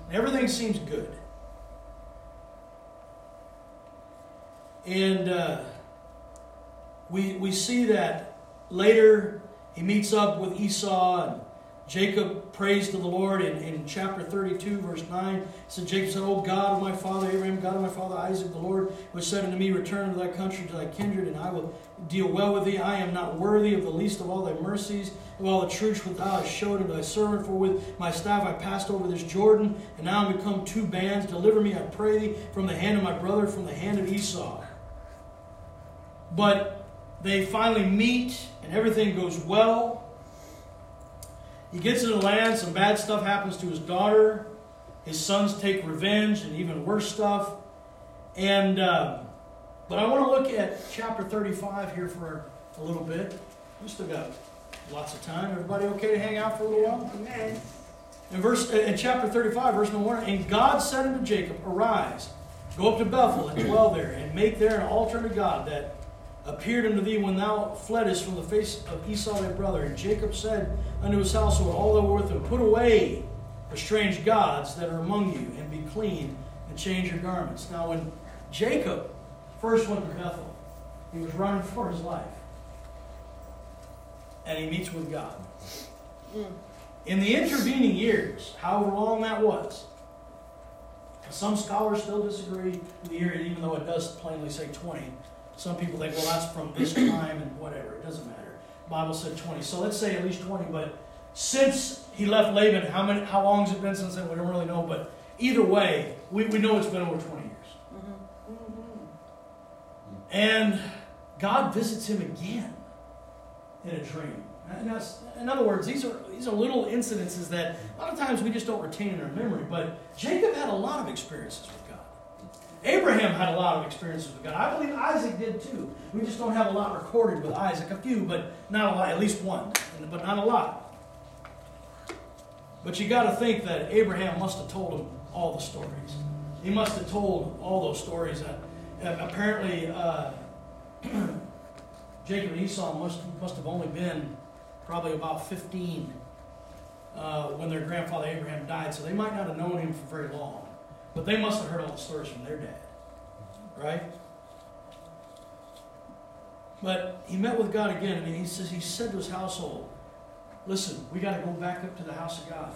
And everything seems good. And uh, we, we see that later he meets up with Esau and Jacob prays to the Lord in, in chapter 32, verse 9. It said, Jacob said, O God of my father Abraham, God of my father Isaac, the Lord which said unto me, Return to thy country, to thy kindred, and I will deal well with thee. I am not worthy of the least of all thy mercies, of all the truth which thou hast showed unto thy servant. For with my staff I passed over this Jordan, and now I'm become two bands. Deliver me, I pray thee, from the hand of my brother, from the hand of Esau. But they finally meet, and everything goes well. He gets into the land, some bad stuff happens to his daughter. His sons take revenge and even worse stuff. And uh, but I want to look at chapter 35 here for a little bit. We still got lots of time. Everybody okay to hang out for a little while? Amen. In verse in chapter 35, verse number 1, and God said unto Jacob, Arise, go up to Bethel and dwell there, and make there an altar to God that appeared unto thee when thou fleddest from the face of Esau thy brother. And Jacob said unto his household, all that were with him, Put away the strange gods that are among you, and be clean, and change your garments. Now when Jacob first went to Bethel, he was running for his life. And he meets with God. Mm. In the intervening years, however long that was, some scholars still disagree with the year, even though it does plainly say 20. Some people think, well, that's from this time and whatever. It doesn't matter. Bible said 20. So let's say at least 20. But since he left Laban, how many? How long has it been since then? We don't really know. But either way, we, we know it's been over 20 years. Mhm. Mhm. And God visits him again in a dream. And that's, in other words, these are these are little incidences that a lot of times we just don't retain in our memory. But Jacob had a lot of experiences with. Abraham had a lot of experiences with God. I believe Isaac did too. We just don't have a lot recorded with Isaac. A few, but not a lot. At least one, but not a lot. But you got to think that Abraham must have told him all the stories. He must have told all those stories. That, apparently, uh, Jacob and Esau must must have only been probably about 15 uh, when their grandfather Abraham died, so they might not have known him for very long. But they must have heard all the stories from their dad, right? But he met with God again, and he says he said to his household, "Listen, we got to go back up to the house of God."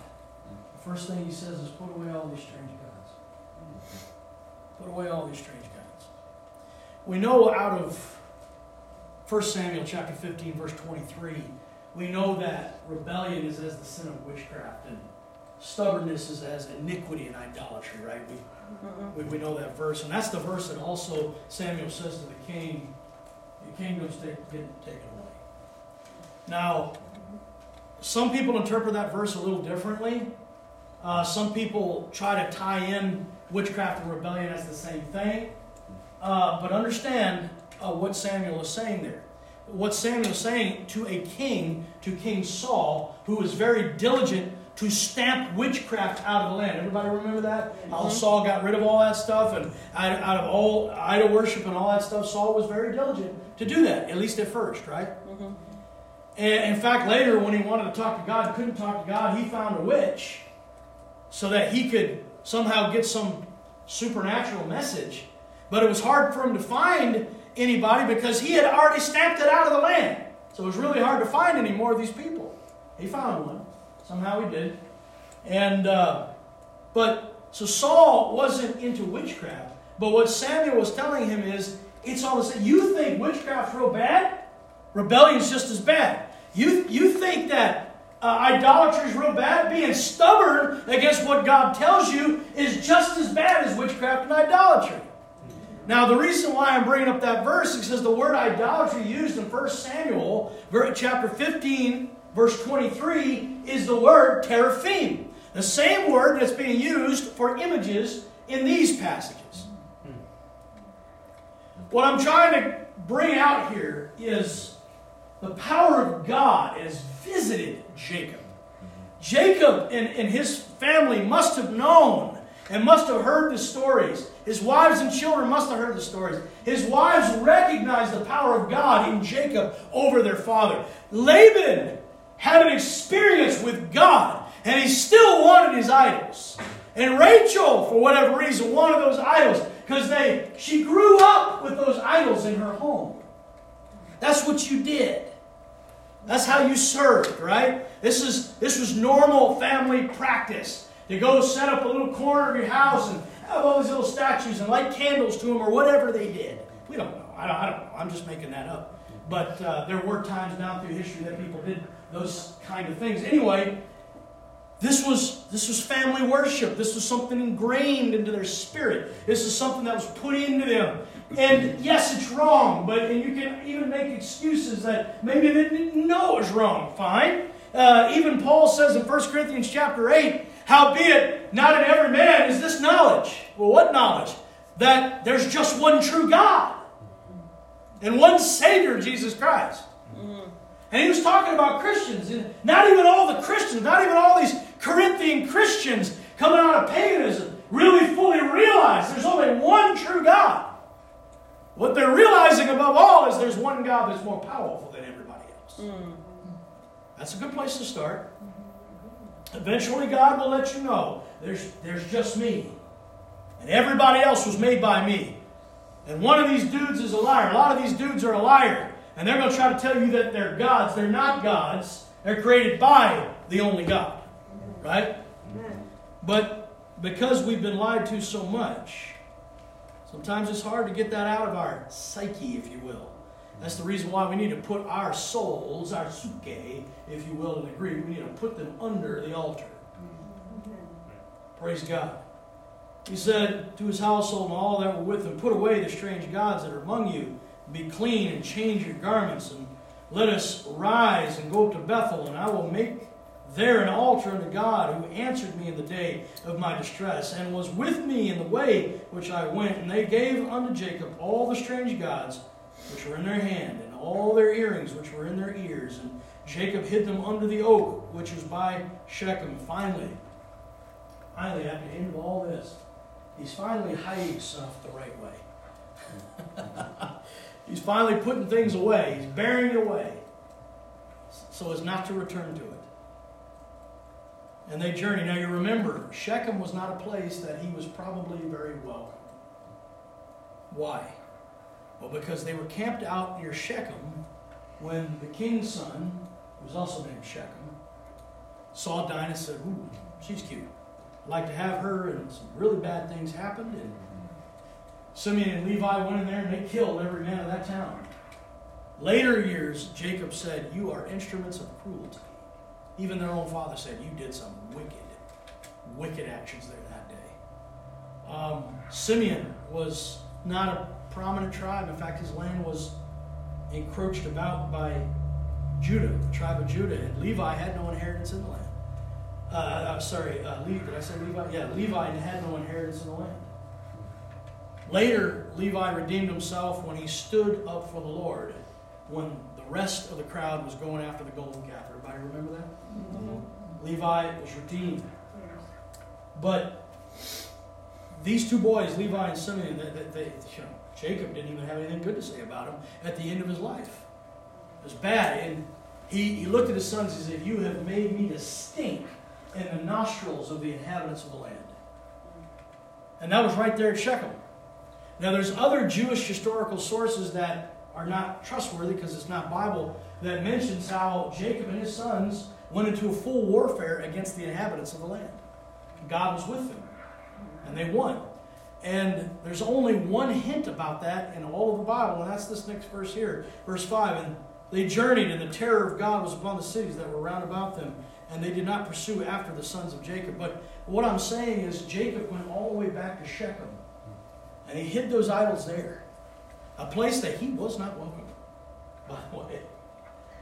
The first thing he says is, "Put away all these strange gods. Put away all these strange gods." We know out of 1 Samuel chapter 15, verse 23, we know that rebellion is as the sin of witchcraft, and stubbornness is as iniquity and idolatry, right? We, Mhm. we, we know that verse. And that's the verse that also Samuel says to the king, The kingdom's ta- getting taken away. Now, some people interpret that verse a little differently. Uh, some people try to tie in witchcraft and rebellion as the same thing. Uh, but understand uh, what Samuel is saying there. What Samuel is saying to a king, to King Saul, who was very diligent to stamp witchcraft out of the land. Everybody remember that? How Mhm. Saul got rid of all that stuff and out, out of all idol worship and all that stuff. Saul was very diligent to do that, at least at first, right? Mhm. And in fact, later when he wanted to talk to God, couldn't talk to God, he found a witch so that he could somehow get some supernatural message. But it was hard for him to find anybody because he had already stamped it out of the land. So it was really hard to find any more of these people. He found one. Somehow he did. And, uh, but, so Saul wasn't into witchcraft. But what Samuel was telling him is, it's all the same. You think witchcraft's real bad? Rebellion's just as bad. You, you think that uh, idolatry is real bad? Being stubborn against what God tells you is just as bad as witchcraft and idolatry. Now, the reason why I'm bringing up that verse is because the word idolatry used in 1 Samuel, chapter 15, verse 23, is the word teraphim. The same word that's being used for images in these passages. What I'm trying to bring out here is the power of God has visited Jacob. Jacob and, and his family must have known and must have heard the stories. His wives and children must have heard the stories. His wives recognized the power of God in Jacob over their father. Laban had an experience with God, and he still wanted his idols. And Rachel, for whatever reason, wanted those idols because they she grew up with those idols in her home. That's what you did. That's how you served, right? This is this was normal family practice. To go set up a little corner of your house and have all these little statues and light candles to them or whatever they did. We don't know. I don't, I don't know. I'm just making that up. But uh, there were times down through history that people did those kind of things. Anyway, this was this was family worship. This was something ingrained into their spirit. This is something that was put into them. And yes, it's wrong, but and you can even make excuses that maybe they didn't know it was wrong. Fine. Uh, even Paul says in 1 Corinthians chapter 8, howbeit not in every man is this knowledge. Well, what knowledge? That there's just one true God and one Savior, Jesus Christ. And he was talking about Christians. And not even all the Christians, not even all these Corinthian Christians coming out of paganism really fully realize there's only one true God. What they're realizing above all is there's one God that's more powerful than everybody else. Mm. That's a good place to start. Eventually, God will let you know there's, there's just me. And everybody else was made by me. And one of these dudes is a liar. A lot of these dudes are a liar. And they're going to try to tell you that they're gods. They're not gods. They're created by the only God. Right? But because we've been lied to so much, sometimes it's hard to get that out of our psyche, if you will. That's the reason why we need to put our souls, our suke, if you will, in the Greek, we need to put them under the altar. Praise God. He said to his household and all that were with him, Put away the strange gods that are among you, be clean and change your garments, and let us rise and go up to Bethel, and I will make there an altar unto God who answered me in the day of my distress, and was with me in the way which I went. And they gave unto Jacob all the strange gods which were in their hand, and all their earrings which were in their ears. And Jacob hid them under the oak which was by Shechem. Finally, finally, at the end of all this, he's finally hiding stuff the right way. he's finally putting things away. He's burying it away so as not to return to it. And they journey. Now you remember, Shechem was not a place that he was probably very welcome. Why? Well, because they were camped out near Shechem when the king's son, who was also named Shechem, saw Dinah and said, Ooh, she's cute. I'd like to have her, and some really bad things happened. And Simeon and Levi went in there and they killed every man of that town. Later years, Jacob said, You are instruments of cruelty. Even their own father said, You did some wicked, wicked actions there that day. Um, Simeon was not a prominent tribe. In fact, his land was encroached about by Judah, the tribe of Judah, and Levi had no inheritance in the land. Uh, uh, sorry, uh, Le- did I say Levi? Yeah, Levi had no inheritance in the land. Later, Levi redeemed himself when he stood up for the Lord, when the rest of the crowd was going after the golden calf. Everybody remember that? Mm-hmm. Levi was redeemed. But these two boys, Levi and Simeon, they, they, they, you know, Jacob didn't even have anything good to say about him at the end of his life. It was bad. And he, he looked at his sons and said, You have made me to stink in the nostrils of the inhabitants of the land. And that was right there at Shechem. Now, there's other Jewish historical sources that are not trustworthy because it's not Bible that mentions how Jacob and his sons went into a full warfare against the inhabitants of the land. God was with them, and they won. And there's only one hint about that in all of the Bible, and that's this next verse here, verse 5. And they journeyed, and the terror of God was upon the cities that were round about them, and they did not pursue after the sons of Jacob. But what I'm saying is, Jacob went all the way back to Shechem, and he hid those idols there, a place that he was not welcome, by the way.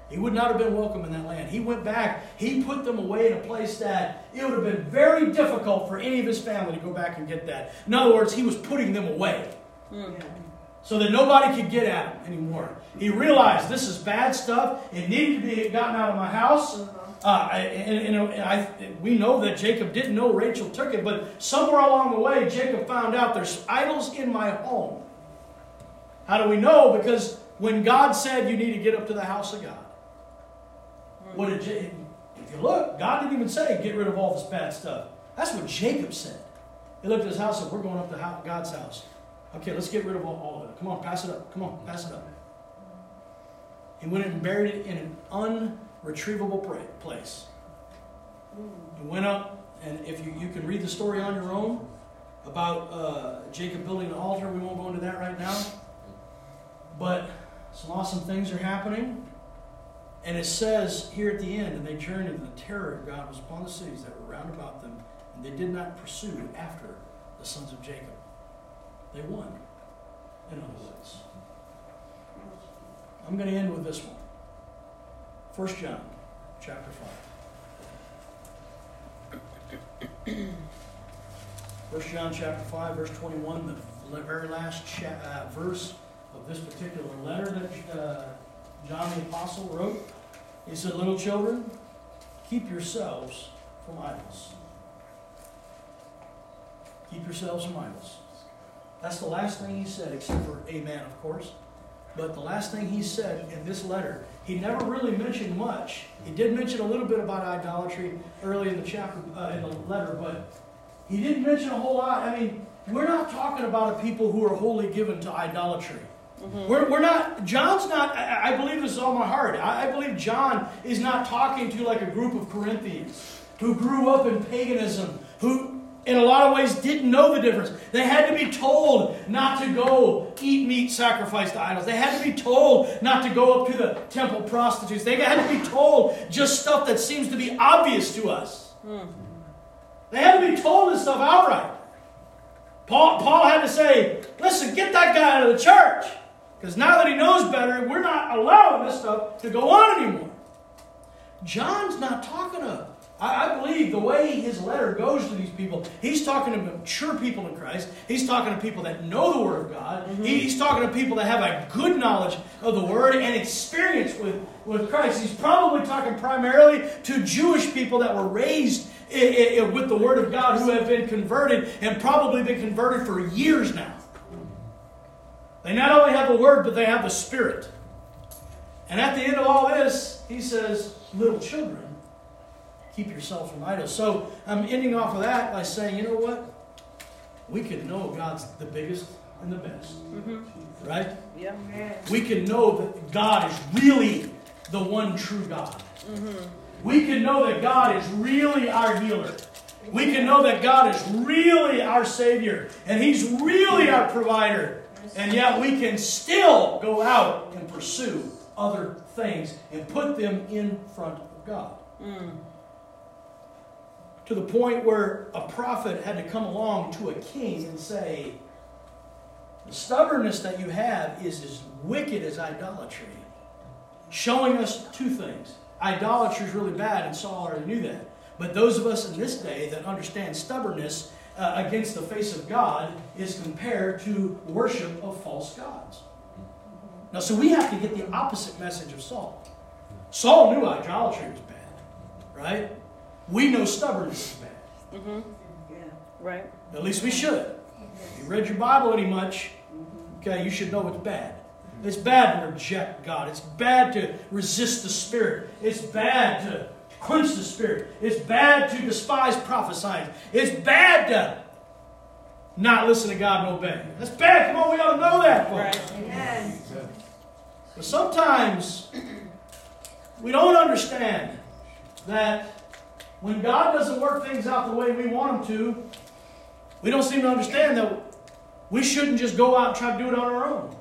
He would not have been welcome in that land. He went back, he put them away in a place that it would have been very difficult for any of his family to go back and get that. In other words, he was putting them away Mm. Yeah. so that nobody could get at him anymore. He realized this is bad stuff. It needed to be gotten out of my house. Uh, and, and, and I, we know that Jacob didn't know Rachel took it, but somewhere along the way, Jacob found out there's idols in my home. How do we know? Because when God said you need to get up to the house of God, what did Ja- if you look, God didn't even say get rid of all this bad stuff. That's what Jacob said. He looked at his house and said, We're going up to God's house. Okay, let's get rid of all, all of it. Come on, pass it up. Come on, pass it up. He went and buried it in an unretrievable pra- place. He went up, and if you, you can read the story on your own about uh, Jacob building an altar, we won't go into that right now. But some awesome things are happening. And it says here at the end, and they journeyed, and the terror of God was upon the cities that were round about them, and they did not pursue after the sons of Jacob. They won, in other words. I'm going to end with this one. 1 John chapter 5. 1 John chapter 5, verse 21, the very last cha- uh, verse of this particular letter that uh, John the Apostle wrote. He said, Little children, keep yourselves from idols. Keep yourselves from idols. That's the last thing he said, except for amen, of course. But the last thing he said in this letter, he never really mentioned much. He did mention a little bit about idolatry early in the chapter, uh, in the letter, but he didn't mention a whole lot. I mean, we're not talking about a people who are wholly given to idolatry. We're, we're not, John's not, I, I believe this is all my heart. I, I believe John is not talking to like a group of Corinthians who grew up in paganism, who in a lot of ways didn't know the difference. They had to be told not to go eat meat sacrificed to idols. They had to be told not to go up to the temple prostitutes. They had to be told just stuff that seems to be obvious to us. Hmm. They had to be told this stuff outright. Paul, Paul had to say, listen, get that guy out of the church. Because now that he knows better, we're not allowing this stuff to go on anymore. John's not talking to, I, I believe the way his letter goes to these people, he's talking to mature people in Christ. He's talking to people that know the Word of God. Mm-hmm. He- he's talking to people that have a good knowledge of the Word and experience with, with Christ. He's probably talking primarily to Jewish people that were raised with the Word of God who have been converted and probably been converted for years now. They not only have the Word, but they have the Spirit. And at the end of all this, he says, Little children, keep yourselves from idols. So I'm ending off of that by saying, you know what? We can know God's the biggest and the best. Mm-hmm. Right? Yeah. We can know that God is really the one true God. Mm-hmm. We can know that God is really our healer. We can know that God is really our Savior. And He's really our provider. And yet we can still go out and pursue other things and put them in front of God. Mm. To the point where a prophet had to come along to a king and say, The stubbornness that you have is as wicked as idolatry. showing us two things. Idolatry is really bad, and Saul already knew that. But those of us in this day that understand stubbornness uh, against the face of God is compared to worship of false gods. Now, so we have to get the opposite message of Saul. Saul knew idolatry was bad, right? We know stubbornness is bad. Mm-hmm. Yeah. Right. At least we should. If you read your Bible any much, okay, you should know it's bad. It's bad to reject God. It's bad to resist the Spirit. It's bad to quench the Spirit. It's bad to despise prophesying. It's bad to not listen to God and obey. That's bad. Come on, we ought to know that, folks. Right. Amen. But sometimes we don't understand that when God doesn't work things out the way we want Him to, we don't seem to understand that we shouldn't just go out and try to do it on our own.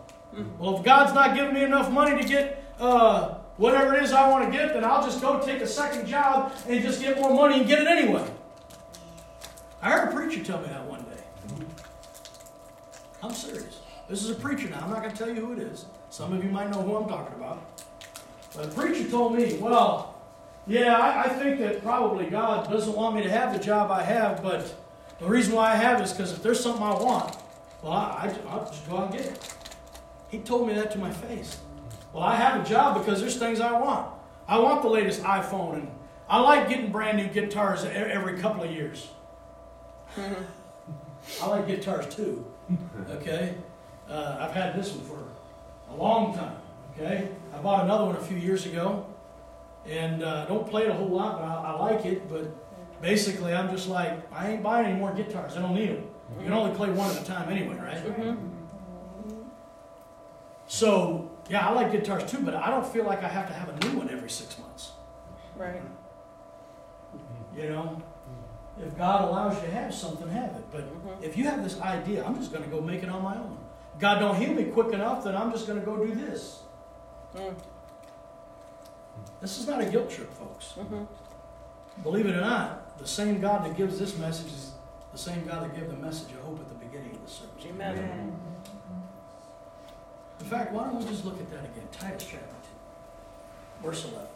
Well, if God's not giving me enough money to get uh, whatever it is I want to get, then I'll just go take a second job and just get more money and get it anyway. I heard a preacher tell me that one day. I'm serious. This is a preacher now. I'm not going to tell you who it is. Some of you might know who I'm talking about. But a preacher told me, well, yeah, I, I think that probably God doesn't want me to have the job I have, but the reason why I have it is because if there's something I want, well, I, I, I'll just go out and get it. He told me that to my face. Well, I have a job because there's things I want. I want the latest iPhone, and I like getting brand new guitars every couple of years. I like guitars too. Okay, uh, I've had this one for a long time. Okay, I bought another one a few years ago, and uh, don't play it a whole lot, but I, I like it. But basically, I'm just like, I ain't buying any more guitars. I don't need them. You can only play one at a time anyway, right? Mm-hmm. So, yeah, I like guitars too, but I don't feel like I have to have a new one every six months. Right. You know, if God allows you to have something, have it. But Mhm. if you have this idea, I'm just going to go make it on my own. God don't heal me quick enough, then I'm just going to go do this. Mm. This is not a guilt trip, folks. Mm-hmm. Believe it or not, the same God that gives this message is the same God that gave the message of hope at the beginning of the service. Amen. Amen. In fact, why don't we just look at that again? Titus chapter 2, verse 11.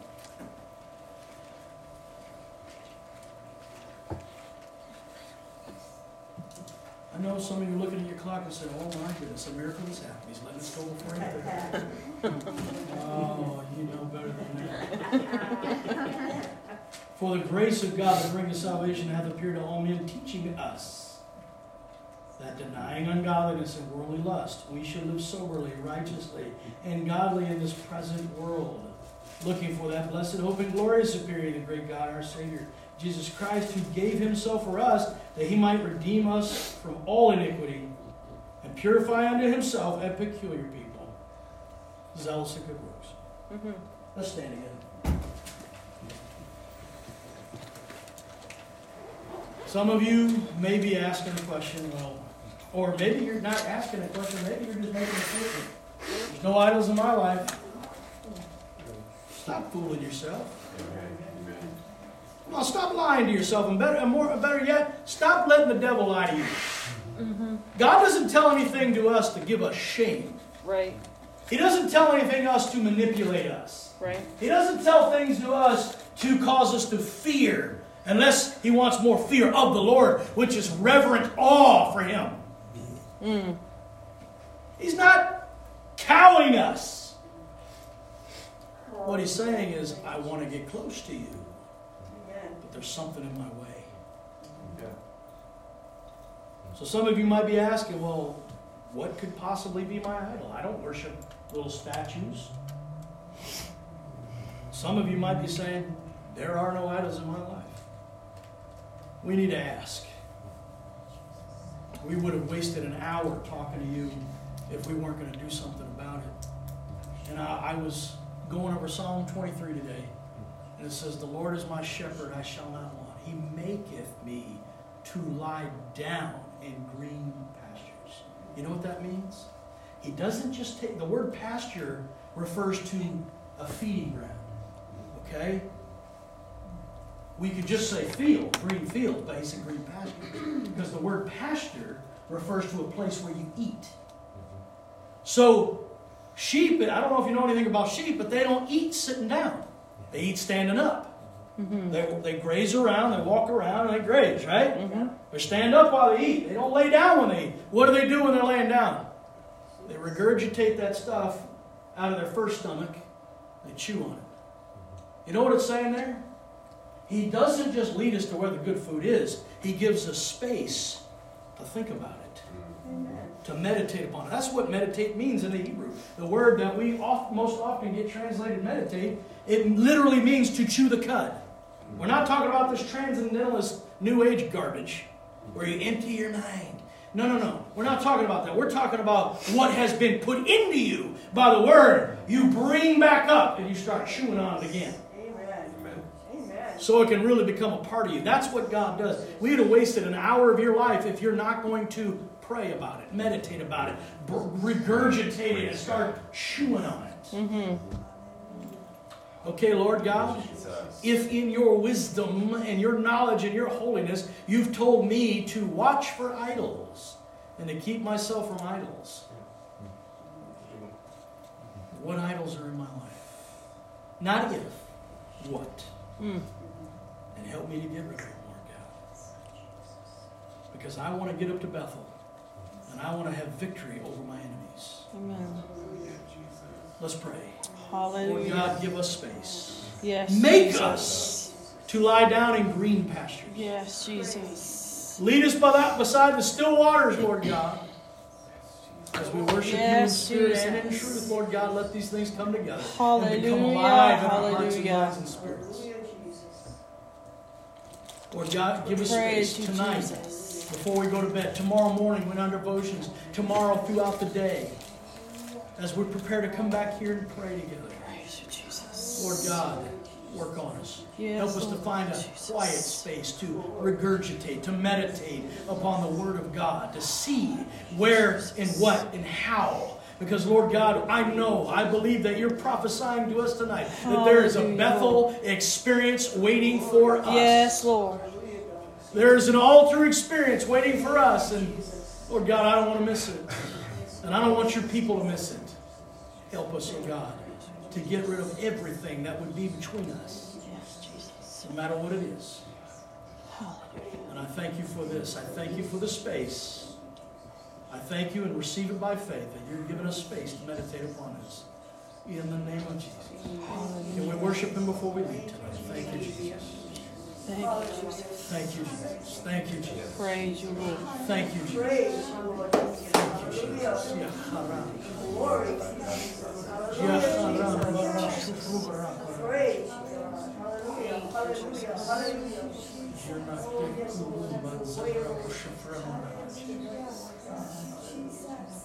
I know some of you are looking at your clock and saying, oh my goodness, a miracle has happened. He's letting us go before anything. Oh, you know better than that. For the grace of God that bringeth salvation hath appeared to all men, teaching us that denying ungodliness and worldly lust, we should live soberly, righteously, and godly in this present world, looking for that blessed hope and glorious superior, the great God, our Savior, Jesus Christ, who gave himself for us, that he might redeem us from all iniquity, and purify unto himself a peculiar people, zealous of good works. Mm-hmm. Let's stand again. Some of you may be asking a question, well, or maybe you're not asking a question, maybe you're just making a statement. There's no idols in my life. Stop fooling yourself. Amen. Amen. Come on, stop lying to yourself, and better, and more, better yet, stop letting the devil lie to you. Mm-hmm. God doesn't tell anything to us to give us shame. Right. He doesn't tell anything to us to manipulate us. Right. He doesn't tell things to us to cause us to fear, unless He wants more fear of the Lord, which is reverent awe for Him. Mm. He's not cowing us. What He's saying is, I want to get close to you, there's something in my way. Yeah. So some of you might be asking, well, what could possibly be my idol? I don't worship little statues. Some of you might be saying, there are no idols in my life. We need to ask. We would have wasted an hour talking to you if we weren't going to do something about it. And I, I was going over Psalm 23 today, and it says, The Lord is my shepherd, I shall not want. He maketh me to lie down in green pastures. You know what that means? He doesn't just take, the word pasture refers to a feeding ground. Okay? We could just say field, green field, but he said green pasture. Because the word pasture refers to a place where you eat. So Sheep, I don't know if you know anything about sheep, but they don't eat sitting down. They eat standing up. Mm-hmm. They, they graze around, they walk around, and they graze, right? Mm-hmm. They stand up while they eat. They don't lay down when they eat. What do they do when they're laying down? They regurgitate that stuff out of their first stomach. They chew on it. You know what it's saying there? He doesn't just lead us to where the good food is, He gives us space to think about it. To meditate upon it. That's what meditate means in the Hebrew. The word that we oft, most often get translated meditate, it literally means to chew the cud. We're not talking about this transcendentalist New Age garbage where you empty your mind. No, no, no. We're not talking about that. We're talking about what has been put into you by the Word. You bring back up and you start chewing on it again. Amen. Amen. Amen. So it can really become a part of you. That's what God does. We'd have wasted an hour of your life if you're not going to pray about it, meditate about it, b- regurgitate it, and start chewing on it. Mm-hmm. Okay, Lord God? If in your wisdom and your knowledge and your holiness you've told me to watch for idols and to keep myself from idols, what idols are in my life? Not if, what? Mm. And help me to get rid of them, Lord God. Because I want to get up to Bethel and I want to have victory over my enemies. Amen. Let's pray. Lord God, give us space. Yes. Make Jesus. us to lie down in green pastures. Yes, Jesus. Lead us by that beside the still waters, Lord God. As we worship Yes, you in spirit and in truth, Lord God, let these things come together and become alive in our hearts and minds and spirits. Lord God, give us Praise space tonight Jesus. Before we go to bed, tomorrow morning when our devotions, tomorrow throughout the day, as we prepare to come back here and pray together. Praise you, Jesus. Lord God, work on us. Yes, Help us to find a quiet space to regurgitate, to meditate upon the Word of God, to see where and what and how. Because, Lord God, I know, I believe that you're prophesying to us tonight that there is a Bethel experience waiting for us. Yes, Lord. There is an altar experience waiting for us. And, Lord God, I don't want to miss it. And I don't want your people to miss it. Help us, oh God, to get rid of everything that would be between us no matter what it is. And I thank you for this. I thank you for the space. I thank you and receive it by faith that you're giving us space to meditate upon this. In the name of Jesus. Can we worship him before we leave tonight? Thank you, Jesus. Thank you, Jesus. Thank you, Jesus. Thank you, Jesus. Praise you, Lord. Thank you, Jesus. Praise you, Lord Jesus. Thank you, Hallelujah. Jesus. Ya haram. Glory to Jesus. Ya Hallelujah, haram. Jesus. Bara shukru bara bara. Praise you, Lord. Hallelujah. Hallelujah. Hallelujah.